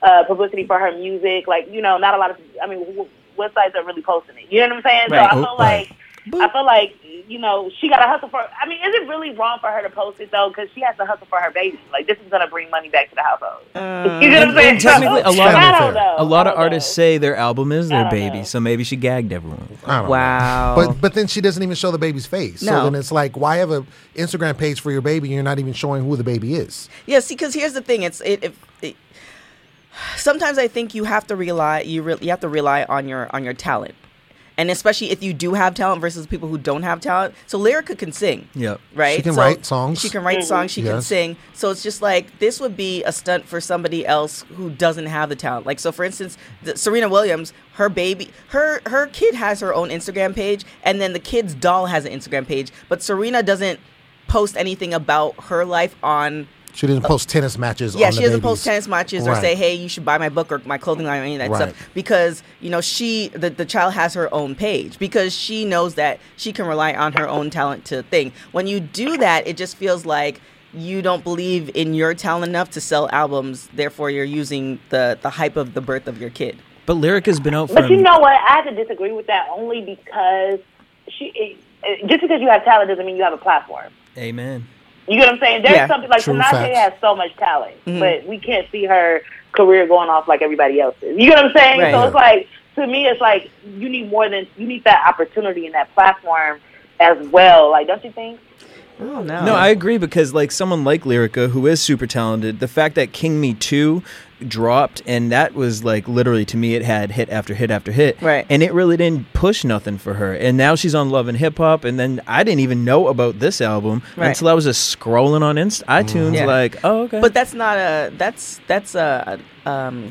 uh, publicity for her music. Like you know, not a lot of. I mean, w- websites are really posting it. You know what I'm saying? Right. So I feel Right. like. I feel like you know she got to hustle for. I mean, is it really wrong for her to post it though? Because she has to hustle for her baby. Like this is gonna bring money back to the household. Uh, you know what I'm saying? technically, a lot of- I don't know. a lot of artists know. say their album is their baby, know. so maybe she gagged everyone. I don't know. Wow. But but then she doesn't even show the baby's face. No. So then it's like, why have a Instagram page for your baby and you're not even showing who the baby is? Yeah, see, because here's the thing: it's it, it, it. Sometimes I think you have to rely you re, you have to rely on your on your talent, and especially if you do have talent versus people who don't have talent. So Lyrica can sing, Yep. right? She can So write songs. She can write songs. She can sing. So it's just like this would be a stunt for somebody else who doesn't have the talent. Like so, for instance, the, Serena Williams, her baby, her her kid has her own Instagram page, and then the kid's doll has an Instagram page, but Serena doesn't post anything about her life on She didn't post tennis matches. yeah, on she the doesn't babies. post tennis matches or say, "Hey, you should buy my book or my clothing line or any of that Right. stuff," because you know she the, the child has her own page because she knows that she can rely on her own talent to thing. When you do that, it just feels like you don't believe in your talent enough to sell albums. Therefore, you're using the the hype of the birth of your kid. But lyric has been out But you know what? I have to disagree with that only because she. It, it- just because you have talent doesn't mean you have a platform. Amen. You get what I'm saying? There's Yeah, something like true Tinashe has so much talent, Mhm. but we can't see her career going off like everybody else's. You get what I'm saying? Right. So it's like to me, it's like you need more than you need that opportunity and that platform as well. Like, don't you think? Oh, no. No, I agree because like someone like Lyrica, who is super talented, the fact that King Me Two dropped and that was like literally to me it had hit after hit after hit Right. and it really didn't push nothing for her and now she's on love and hip hop and then i didn't even know about this album Right. until i was just scrolling on Inst- itunes Yeah. like oh okay But that's not a that's that's a um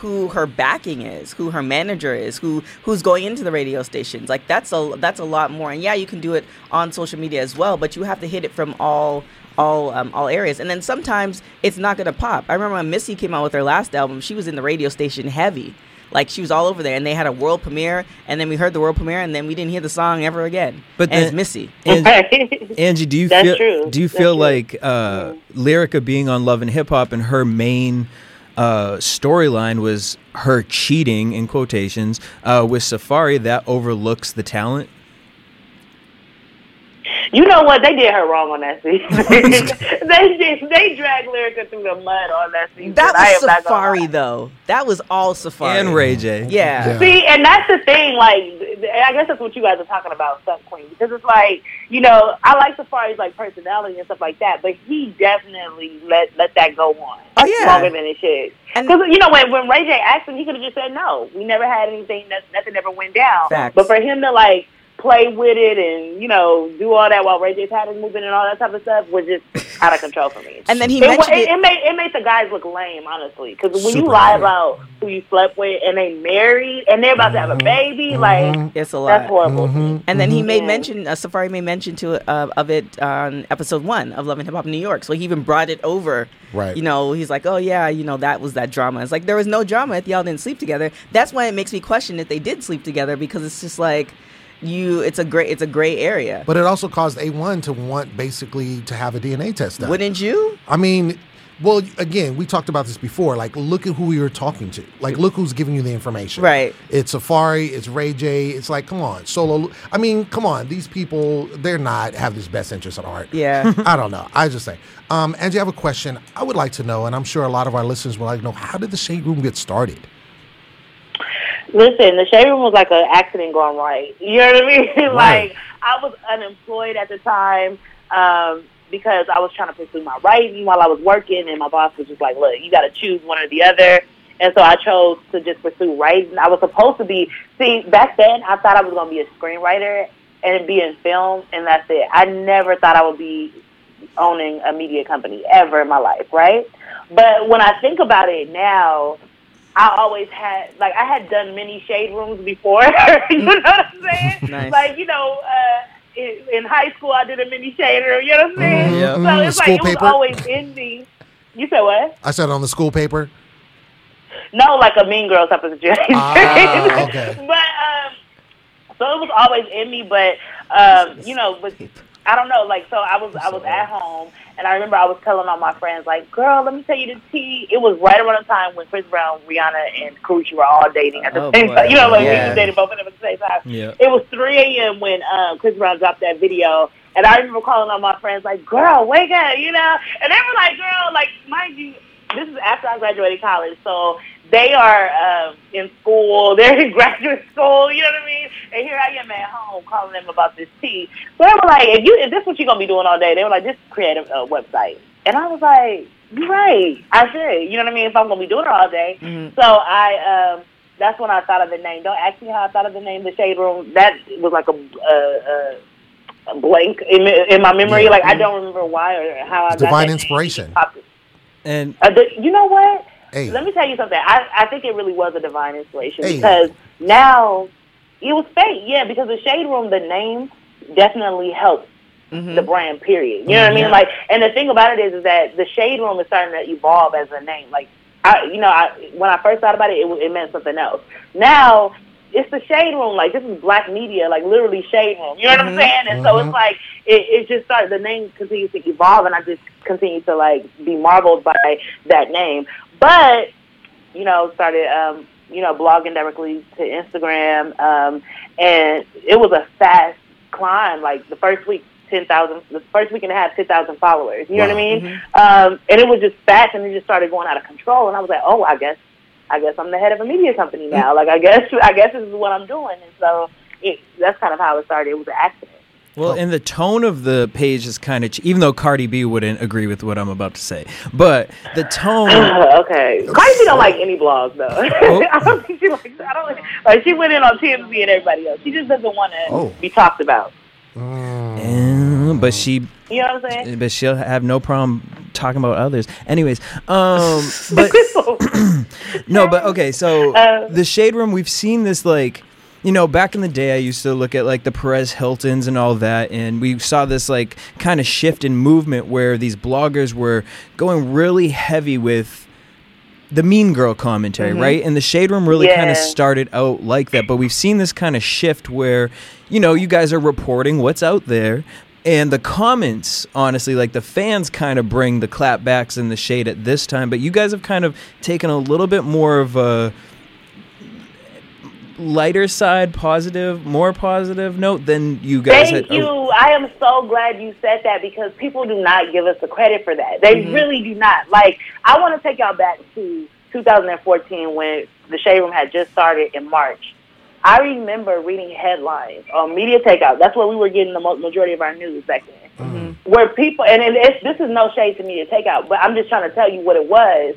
who her backing is, who her manager is, who who's going into the radio stations. Like that's a that's a lot more. And yeah, you can do it on social media as well, but you have to hit it from all all um, all areas. And then sometimes it's not gonna pop. I remember when Missy came out with her last album, she was in the radio station heavy. Like she was all over there, and they had a world premiere, and then we heard the world premiere, and then we didn't hear the song ever again. But and it's then- Missy. Angie, Angie, do you That's feel true. do you That's feel true. like uh, Lyrica being on Love and Hip Hop and her main uh, storyline was her cheating in quotations uh, with Safaree that overlooks the talent? You know what? They did her wrong on that season. they did. They dragged Lyrica through the mud on that season. That was am not Safaree though. That was all Safaree. And Ray J. Yeah. Yeah. See, and that's the thing. Like, I guess that's what you guys are talking about, Stuff Queen, because it's like, you know, I like Safaree's like personality and stuff like that, but he definitely let let that go on. Oh, yeah. longer than it should. Because you know, when when Ray J asked him, he could have just said no. We never had anything. That, nothing ever went down. Facts. But for him to like play with it and you know do all that while Ray J's hat is moving and all that type of stuff was just out of control for me. And then he it, mentioned it, it. it made it made the guys look lame, honestly. Because when you lie lame. about who you slept with and they married and they're about to have a baby, like It's a lot. that's horrible. Mhm. And then he made Yeah. mention, uh, Safaree made mention to uh, of it on episode one of Love and Hip Hop New York. So he even brought it over. Right. You know, he's like, oh yeah, you know that was that drama. It's like there was no drama if y'all didn't sleep together. That's why it makes me question if they did sleep together because it's just like you. It's a great. It's a gray area. But it also caused A1 to want basically to have a DNA test done. Wouldn't you? I mean, well, again, we talked about this before. Like, look at who you're talking to. Like, look who's giving you the information. Right. It's Safaree. It's Ray J. It's like, come on, Solo. I mean, come on. These people, they're not have this best interest at heart. Yeah. I don't know. I just say. Um, Angie, I have a question. I would like to know, and I'm sure a lot of our listeners would like to know, how did the Shade Room get started? Listen, the shade room was like an accident gone right. You know what I mean? Right. like I was unemployed at the time um, because I was trying to pursue my writing while I was working, and my boss was just like, "Look, you got to choose one or the other." And so I chose to just pursue writing. I was supposed to be see back then. I thought I was going to be a screenwriter and be in film, and that's it. I never thought I would be owning a media company ever in my life, right? But when I think about it now, I always had like I had done many shade rooms before. you know what I'm saying? Nice. Like you know, uh, in, in high school I did a mini shade room. You know what I'm saying? Mhm, yeah. So Mhm, it's school like it was paper? always in me. You said what? I said on the school paper. No, like a Mean Girl type of situation. Ah, okay. but um, so it was always in me. But um, you know, but I don't know. Like so, I was I was at home, and I remember I was telling all my friends, like, "Girl, let me tell you the tea." It was right around the time when Chris Brown, Rihanna, and Karrueche were all dating at the Oh, same boy. time. You know, like we Yeah. was dating both of them at the same time. Yeah. It was 3 a.m. when uh, Chris Brown dropped that video. And I remember calling all my friends like, girl, wake up, you know? And they were like, girl, like, mind you, this is after I graduated college. So they are um, in school. They're in graduate school, you know what I mean? And here I am at home calling them about this tea. So they were like, if, you, if this is what you're going to be doing all day, they were like, just create a, a website. And I was like, you're right. I should. You know what I mean? If I'm going to be doing it all day. Mhm. So I... Um, that's when I thought of the name. Don't ask me how I thought of the name, The Shade Room. That was like a, a, a, a blank in, in my memory. Yeah. Like I don't remember why or how I got Divine that inspiration. And Uh, the, you know what? Hey. Let me tell you something. I, I think it really was a divine inspiration Hey. because now it was fate. Yeah, because the Shade Room, the name definitely helped Mhm. the brand. Period. You know what I mean? Like, and the thing about it is, is that the Shade Room is starting to evolve as a name. Like, I, you know, I when I first thought about it, it, it meant something else. Now it's the Shade Room. Like, this is black media. Like, literally Shade Room. You know what I'm Mhm. saying? And so Mhm. it's like it, it just started. The name continues to evolve, and I just continue to like be marveled by that name. But you know, started um, you know blogging directly to Instagram, um, and it was a fast climb. Like the first week, ten thousand. The first week and a half, ten thousand followers. You know what I Wow. mean? Um, and it was just fast, and it just started going out of control. And I was like, oh, I guess, I guess I'm the head of a media company now. Like I guess, I guess this is what I'm doing. And so it, that's kind of how it started. It was an accident. Well, and the tone of the page is kind of, ch- even though Cardi B wouldn't agree with what I'm about to say, but the tone. okay. Cardi B don't like any blogs though. I don't think she likes. I don't like, like. She went in on TMZ and everybody else. She just doesn't want to Oh. be talked about. Eh, but she, You know what I'm saying? but she'll have no problem talking about others. Anyways, um, but no, but okay. So Uh, the shade room, we've seen this like. You know, back in the day, I used to look at like the Perez Hiltons and all that, and we saw this like kind of shift in movement where these bloggers were going really heavy with the Mean Girl commentary, mm-hmm. right? And the Shade Room really kind of started out like that, but we've seen this kind of shift where, you know, you guys are reporting what's out there. And the comments, honestly, like the fans kind of bring the clapbacks and the shade at this time, but you guys have kind of taken a little bit more of a lighter side, positive, more positive note than you guys Thank had. you. I am so glad you said that because people do not give us the credit for that. They Mm-hmm. really do not. Like, I want to take y'all back to 2014 when the Shade Room had just started in March. I remember reading headlines on Media Takeout. That's where we were getting the majority of our news back then. Where people, and, and it's, this is no shade to Media Takeout, but I'm just trying to tell you what it was.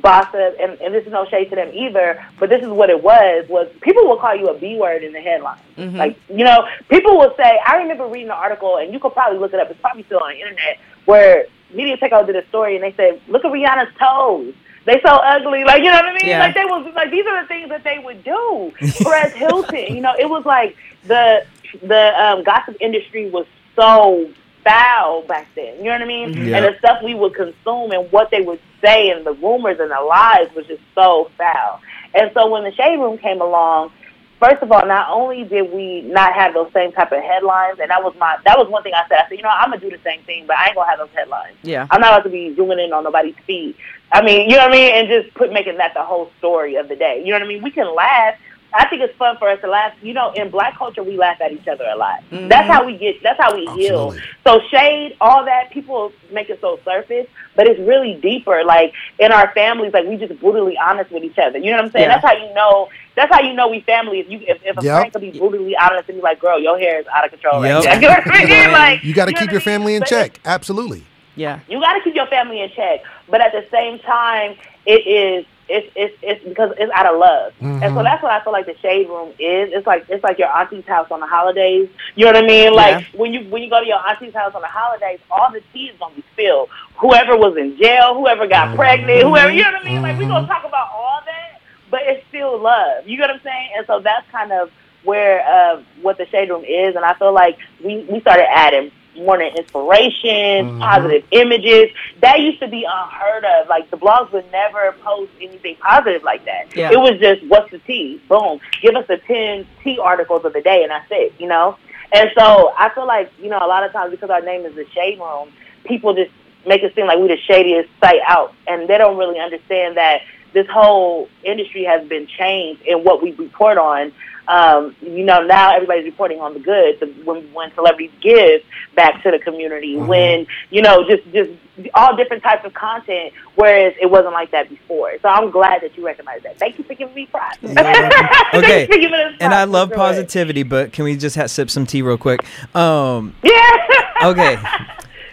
Bossip, and, and this is no shade to them either, but this is what it was, was people will call you a B word in the headline. Like, you know, people will say, I remember reading an article, and you could probably look it up, it's probably still on the internet, where Media Takeout did a story, and they said, look at Rihanna's toes. They so ugly, like you know what I mean. Yeah. Like they was like these are the things that they would do. Perez Hilton, you know, it was like the the um, gossip industry was so foul back then. You know what I mean? Yeah. And the stuff we would consume and what they would say and the rumors and the lies was just so foul. And so when the Shade Room came along, first of all, not only did we not have those same type of headlines, and that was my that was one thing I said. I said, you know, I'm gonna do the same thing, but I ain't gonna have those headlines. Yeah. I'm not about to be zooming in on nobody's feed. I mean, you know what I mean, and just put making that the whole story of the day. You know what I mean? We can laugh. I think it's fun for us to laugh. You know, in black culture, we laugh at each other a lot. Mm-hmm. That's how we get. That's how we heal. So shade, all that people make it so surface, but it's really deeper. Like in our families, like we just brutally honest with each other. You know what I'm saying? Yeah. That's how you know. That's how you know we family. If you if, if a Yep. friend could be brutally honest and be like, "Girl, your hair is out of control." Yep. Right now. You know what I mean? Like You got to know keep your mean? family in But check. Absolutely. Yeah. you got to keep your family in check, but at the same time, it is it's it's, it's because it's out of love, and so mm-hmm. that's what I feel like the shade room is. It's like it's like your auntie's house on the holidays. You know what I mean? Like when you when you go to your auntie's house on the holidays, all the tea is gonna be spilled. Whoever was in jail, whoever got mm-hmm. pregnant, whoever you know what I mean. Like we gonna mm-hmm. talk about all that, but it's still love. You know what I'm saying? And so that's kind of where uh, what the shade room is, and I feel like we we started adding morning inspiration, mm-hmm. positive images. That used to be unheard of. Like the blogs would never post anything positive like that. Yeah. It was just what's the tea? Boom. Give us the ten tea articles of the day and that's it, you know? And so I feel like, you know, a lot of times because our name is the shade room, people just make it seem like we're the shadiest site out and they don't really understand that this whole industry has been changed in what we report on. Um, you know, now everybody's reporting on the good, the, when when celebrities give back to the community, when you know, just just all different types of content. Whereas it wasn't like that before. So I'm glad that you recognize that. Thank you for giving me props. Okay. Thank you for giving us And I love It's great. positivity, but can we just ha- sip some tea real quick? Um, Yeah. okay.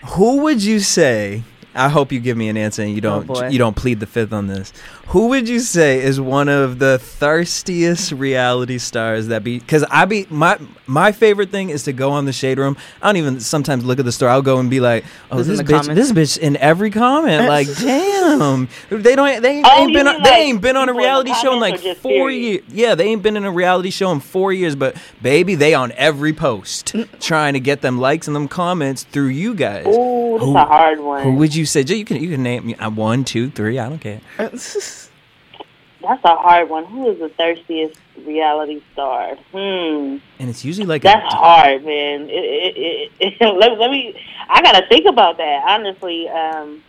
Who would you say? I hope you give me an answer and you oh, don't boy. you don't plead the fifth on this. Who would you say is one of the thirstiest reality stars that be? Because I be my my favorite thing is to go on the shade room. I don't even sometimes look at the store. I'll go and be like, oh Who's in this bitch, comments? this bitch in every comment. Like damn, they don't they ain't, Oh, ain't been mean on, they ain't been on a people in the reality show in like four years. Yeah, they ain't been in a reality show in four years, but baby, they on every post mm. trying to get them likes and them comments through you guys. Ooh, that's Who- a hard one. Who would you say? Ju- You can you can name me uh, one, two, three. I don't care. That's a hard one. Who is the thirstiest reality star? Hmm. And it's usually like That's a, hard, man. It, it, it, it, let, let me. I gotta think about that honestly. Um,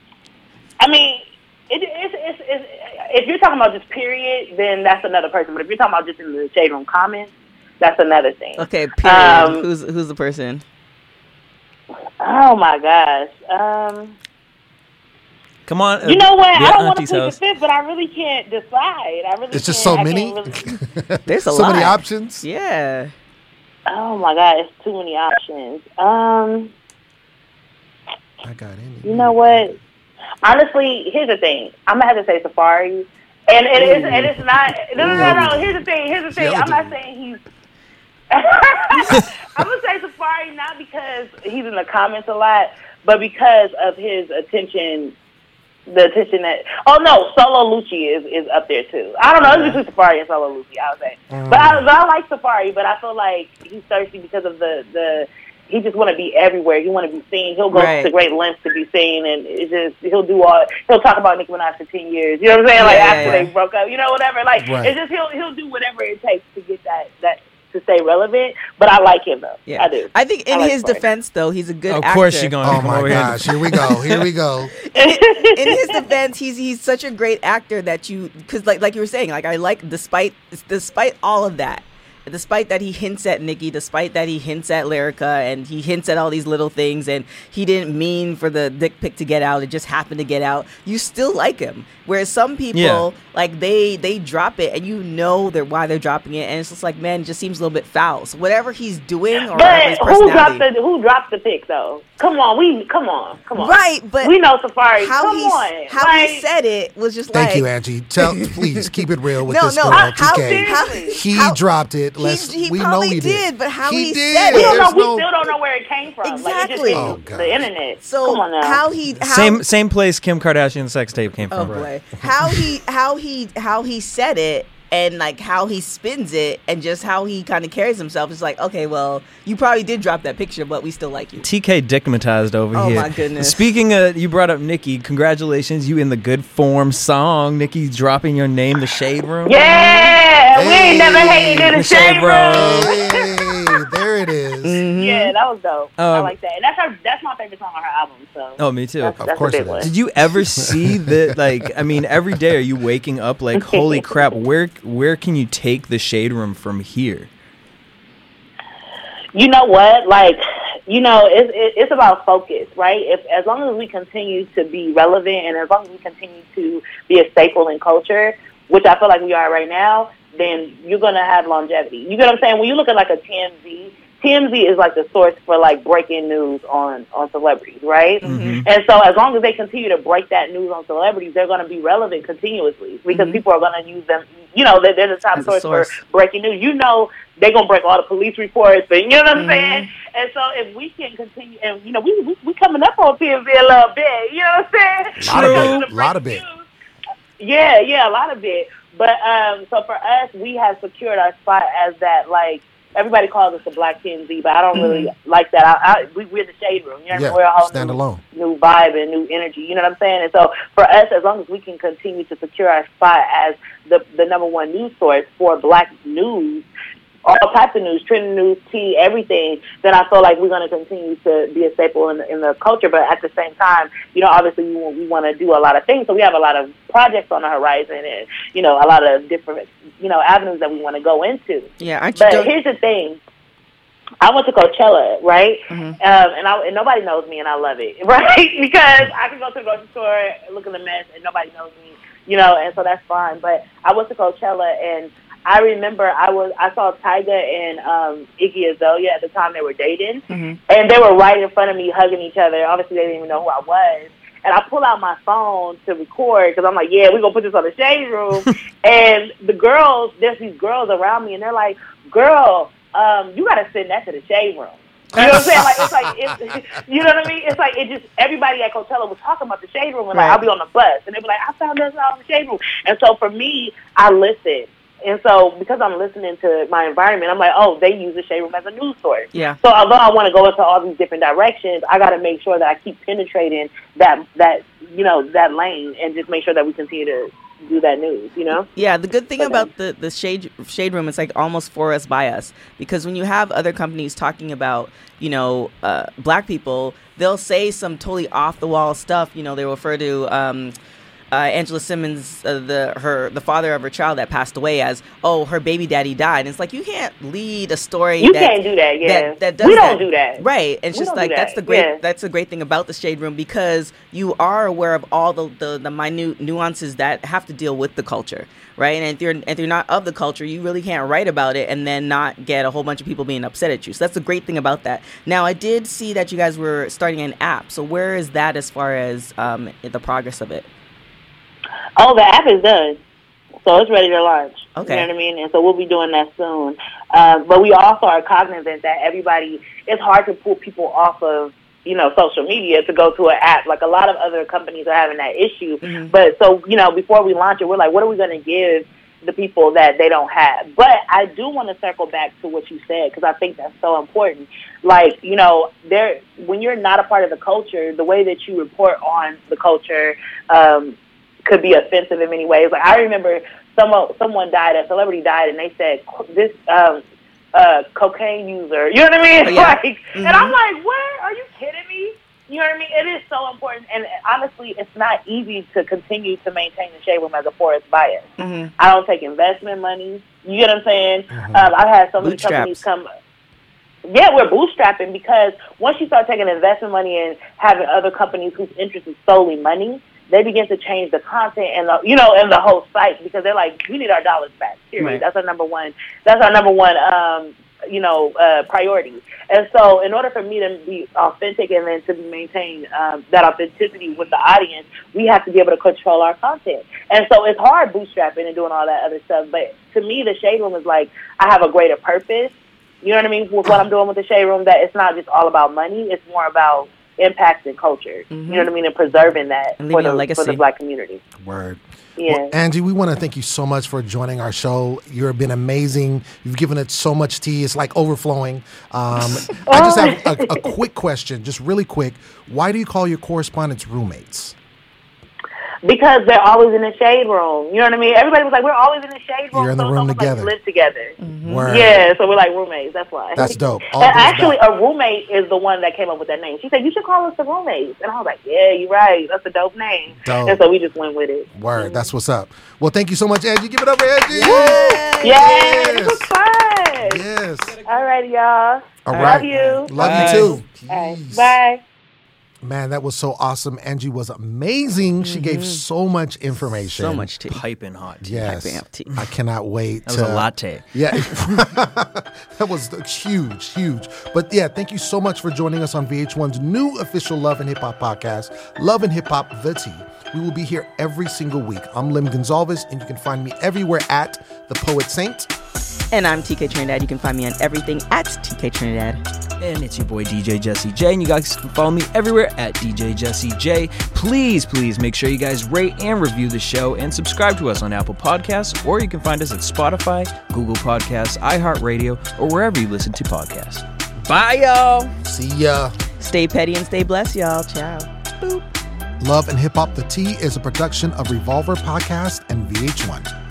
I mean, it, it's, it's, it's, if you're talking about just period, then that's another person. But if you're talking about just in the shade room comments, that's another thing. Okay. Period. Um, who's who's the person? Oh my gosh. Um, come on. uh, you know what? yeah, I don't want to auntie's plead the fifth, but I really can't decide. I really It's just so I many. really- There's a so lot. many options. Yeah. Oh my God, it's too many options. Um, I got any. you know what? Honestly, here's the thing. I'm gonna have to say Safaree, and it is, and it's not. No, no, no, no. Here's the thing. Here's the thing. I'm not saying he's. I'm gonna say Safaree not because he's in the comments a lot, but because of his attention. The attention that oh no, Solo Lucci is, is up there too. I don't know, it's between Safaree and Solo Lucci, I would say. Mm. But I, but I like Safaree, but I feel like he's thirsty because of the the he just want to be everywhere. He want to be seen. He'll go Right. to great lengths to be seen, and it's just he'll do all. He'll talk about Nicki Minaj for ten years. You know what I'm saying? Like yeah, after yeah. they broke up, you know, whatever. Like Right. it's just he'll he'll do whatever it takes to get that that to stay relevant. But I like him though. Yeah, I do. I think in like his Safaree. defense, though, he's a good. Of actor. course you're gonna Oh come my over here. gosh! Here we go. Here we go. in his defense, he's he's such a great actor that you because like like you were saying, like I like despite despite all of that, despite that he hints at Nikki, despite that he hints at Lyrica, and he hints at all these little things, and he didn't mean for the dick pic to get out; it just happened to get out. You still like him, whereas some people Yeah. like they they drop it, and you know they're why they're dropping it, and it's just like man, it just seems a little bit foul. So whatever he's doing or whatever his But who dropped the who dropped the pic though? Come on, we come on, come on. Right, but we know Safaree. how come he on, how like, he said it was just like Thank like you, Angie. Tell please keep it real with No, this no, girl, how- TK. how- he how- dropped it. Let's, he we know probably he did. did, but how he did. said We it- don't know. We no- still don't know where it came from. Like, Exactly. it just Oh, God. the internet. So come on now. how he how, Same same place Kim Kardashian's sex tape came oh from. boy how he how he how he said it and like how he spins it and just how he kind of carries himself is like okay well you probably did drop that picture but we still like you TK dickmatized over Oh, here. my goodness. Speaking of, you brought up Nikki. Congratulations, you in the good form song. Nikki dropping your name, the Shade Room. Yeah, we ain't never hated in the Michelle shade Rose. room. Hey, there it is. Mm-hmm. Yeah, that was dope. I Um, like that, and that's her. That's my favorite song on her album. So. Oh, me too. That's, Of that's course a it big Did you ever see that? Like, I mean, every day are you waking up like, holy crap? Where where can you take the Shade Room from here? you know what? Like, you know, it's it, it's about focus, right? If as long as we continue to be relevant, and as long as we continue to be a staple in culture, which I feel like we are right now, then you're gonna have longevity. You get what I'm saying? When you look at like a TMZ, TMZ is like the source for like breaking news on on celebrities, right? Mm-hmm. And so as long as they continue to break that news on celebrities, they're going to be relevant continuously because people are going to use them. You know, they're, they're the top Mm-hmm. As a source, source. for breaking news. You know, they're going to break all the police reports, and you know what I'm Mm-hmm. saying. And so if we can continue, and you know, we we, we coming up on TMZ a little bit. You know what I'm saying? A Lot of Because bit, the lot of breaking bit. Yeah, yeah, a lot of it. But um, so for us, we have secured our spot as that like. Everybody calls us the Black TMZ, but I don't really mm-hmm. like that. I, I, we, we're the shade room. You know, Yeah, we're a whole stand new, alone. new vibe and new energy. You know what I'm saying? And so for us, as long as we can continue to secure our spot as the the number one news source for Black news, all types of news, trending news, tea, everything, then I feel like we're going to continue to be a staple in the, in the culture. But at the same time, you know, obviously we want, we want to do a lot of things. So we have a lot of projects on the horizon and, you know, a lot of different, you know, avenues that we want to go into. yeah aren't But don't- here's the thing. I went to Coachella, right? Mhm. Um, and, I, and nobody knows me, and I love it, right? because I can go to the grocery store, look in the mess, and nobody knows me, you know, and so that's fine. But I went to Coachella, and I remember I was I saw Tyga and um, Iggy Azalea at the time they were dating, Mhm. and they were right in front of me hugging each other. Obviously, they didn't even know who I was. And I pull out my phone to record because I'm like, yeah, we're going to put this on the shade room. and the girls, there's these girls around me, and they're like, girl, um, you got to send that to the shade room. You know what I'm saying? Like it's like it's, you know what I mean? It's like it just everybody at Coachella was talking about the shade room and like Right. I'll be on the bus and they'd be like, I found this out in the shade room. And so for me, I listen. And so because I'm listening to my environment, I'm like, oh, they use the shade room as a news source. yeah So although I want to go into all these different directions, I got to make sure that I keep penetrating that that you know that lane and just make sure that we continue to do that news. You know? Yeah, the good thing But, um, about the the shade shade room is like almost for us by us because when you have other companies talking about you know uh, black people, they'll say some totally off the wall stuff. You know, they refer to. Um, uh, Angela Simmons, uh, the her the father of her child that passed away, as oh her baby daddy died. And it's like you can't lead a story. You that, can't do that, yeah. That, that We don't do that. right? And it's We just like that's the great yeah. that's a great thing about the shade room because you are aware of all the, the the minute nuances that have to deal with the culture, right? And if you're if you're not of the culture, you really can't write about it and then not get a whole bunch of people being upset at you. So that's the great thing about that. Now I did see that you guys were starting an app. So where is that as far as um, the progress of it? Oh, the app is done. So it's ready to launch. Okay. You know what I mean? And so we'll be doing that soon. Um, but we also are cognizant that everybody, it's hard to pull people off of, you know, social media to go to an app. Like a lot of other companies are having that issue. Mhm. But so, you know, before we launch it, we're like, what are we going to give the people that they don't have? But I do want to circle back to what you said because I think that's so important. Like, you know, there when you're not a part of the culture, the way that you report on the culture, um, could be offensive in many ways. Like I remember someone someone died, a celebrity died, and they said this um, uh, cocaine user. You know what I mean? Oh, yeah. Like, and I'm like, what? Are you kidding me? You know what I mean? It is so important, and honestly, it's not easy to continue to maintain the shade room as a forest bias. Mm-hmm. I don't take investment money. You get what I'm saying? Um, I've had so many Bootstraps. companies come. Yeah, we're bootstrapping because once you start taking investment money and having other companies whose interest is solely money, they begin to change the content and the you know and the whole site because they're like, we need our dollars back. Period. Right. That's our number one. That's our number one. Um, you know, uh, priority. And so, in order for me to be authentic and then to maintain um, that authenticity with the audience, we have to be able to control our content. And so, it's hard bootstrapping and doing all that other stuff. But to me, the shade room is like I have a greater purpose. You know what I mean? With what I'm doing with the shade room, that it's not just all about money. It's more about impact and culture. You know what I mean? And preserving that And for leaving a the, for the black community. Word. Yeah. Well, Angie, we want to thank you so much for joining our show. You've been amazing. You've given it so much tea. It's like overflowing. Um, I just have a, a quick question, just really quick. Why do you call your correspondents roommates? Because they're always in the shade room. You know what I mean? Everybody was like, "We're always in the shade room." You're in the so room almost like together. live together. Mm-hmm. Word. Yeah, so we're like roommates. That's why. That's dope. All and actually, back. a roommate is the one that came up with that name. She said, "You should call us the roommates," and I was like, "Yeah, you're right. That's a dope name." Dope. And so we just went with it. Word. That's what's up. Well, thank you so much, Angie. Give it up for Angie. Yeah, Yes. it was fun. Yes. All right, y'all. All Love right. you. Love Bye. you too. All right, Peace. Bye. Man, that was so awesome. Angie was amazing. She gave mm-hmm. so much information. So much tea. Piping hot. tea. Yes. Piping hot tea. I cannot wait That to was a latte. Yeah. that was huge, huge. But yeah, thank you so much for joining us on VH1's new official Love and Hip Hop podcast, Love and Hip Hop The Tea. We will be here every single week. I'm Lim Gonzalez, and you can find me everywhere at The Poet Saint. And I'm TK Trinidad. You can find me on everything at TK Trinidad. And it's your boy DJ Jesse J. And you guys can follow me everywhere at DJ Jesse J. Please, please make sure you guys rate and review the show and subscribe to us on Apple Podcasts, or you can find us at Spotify, Google Podcasts, iHeartRadio, or wherever you listen to podcasts. Bye, y'all. See ya. Stay petty and stay blessed, y'all. Ciao. Boop. Love and Hip Hop The Tea is a production of Revolver Podcast and VH1.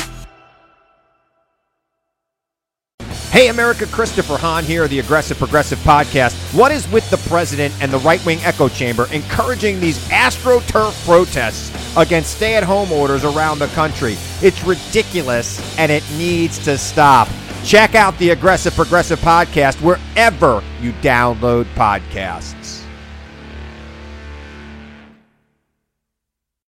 Hey America, Christopher Hahn here, the Aggressive Progressive Podcast. What is with the president and the right wing echo chamber encouraging these AstroTurf protests against stay at home orders around the country? It's ridiculous and it needs to stop. Check out the Aggressive Progressive Podcast wherever you download podcasts.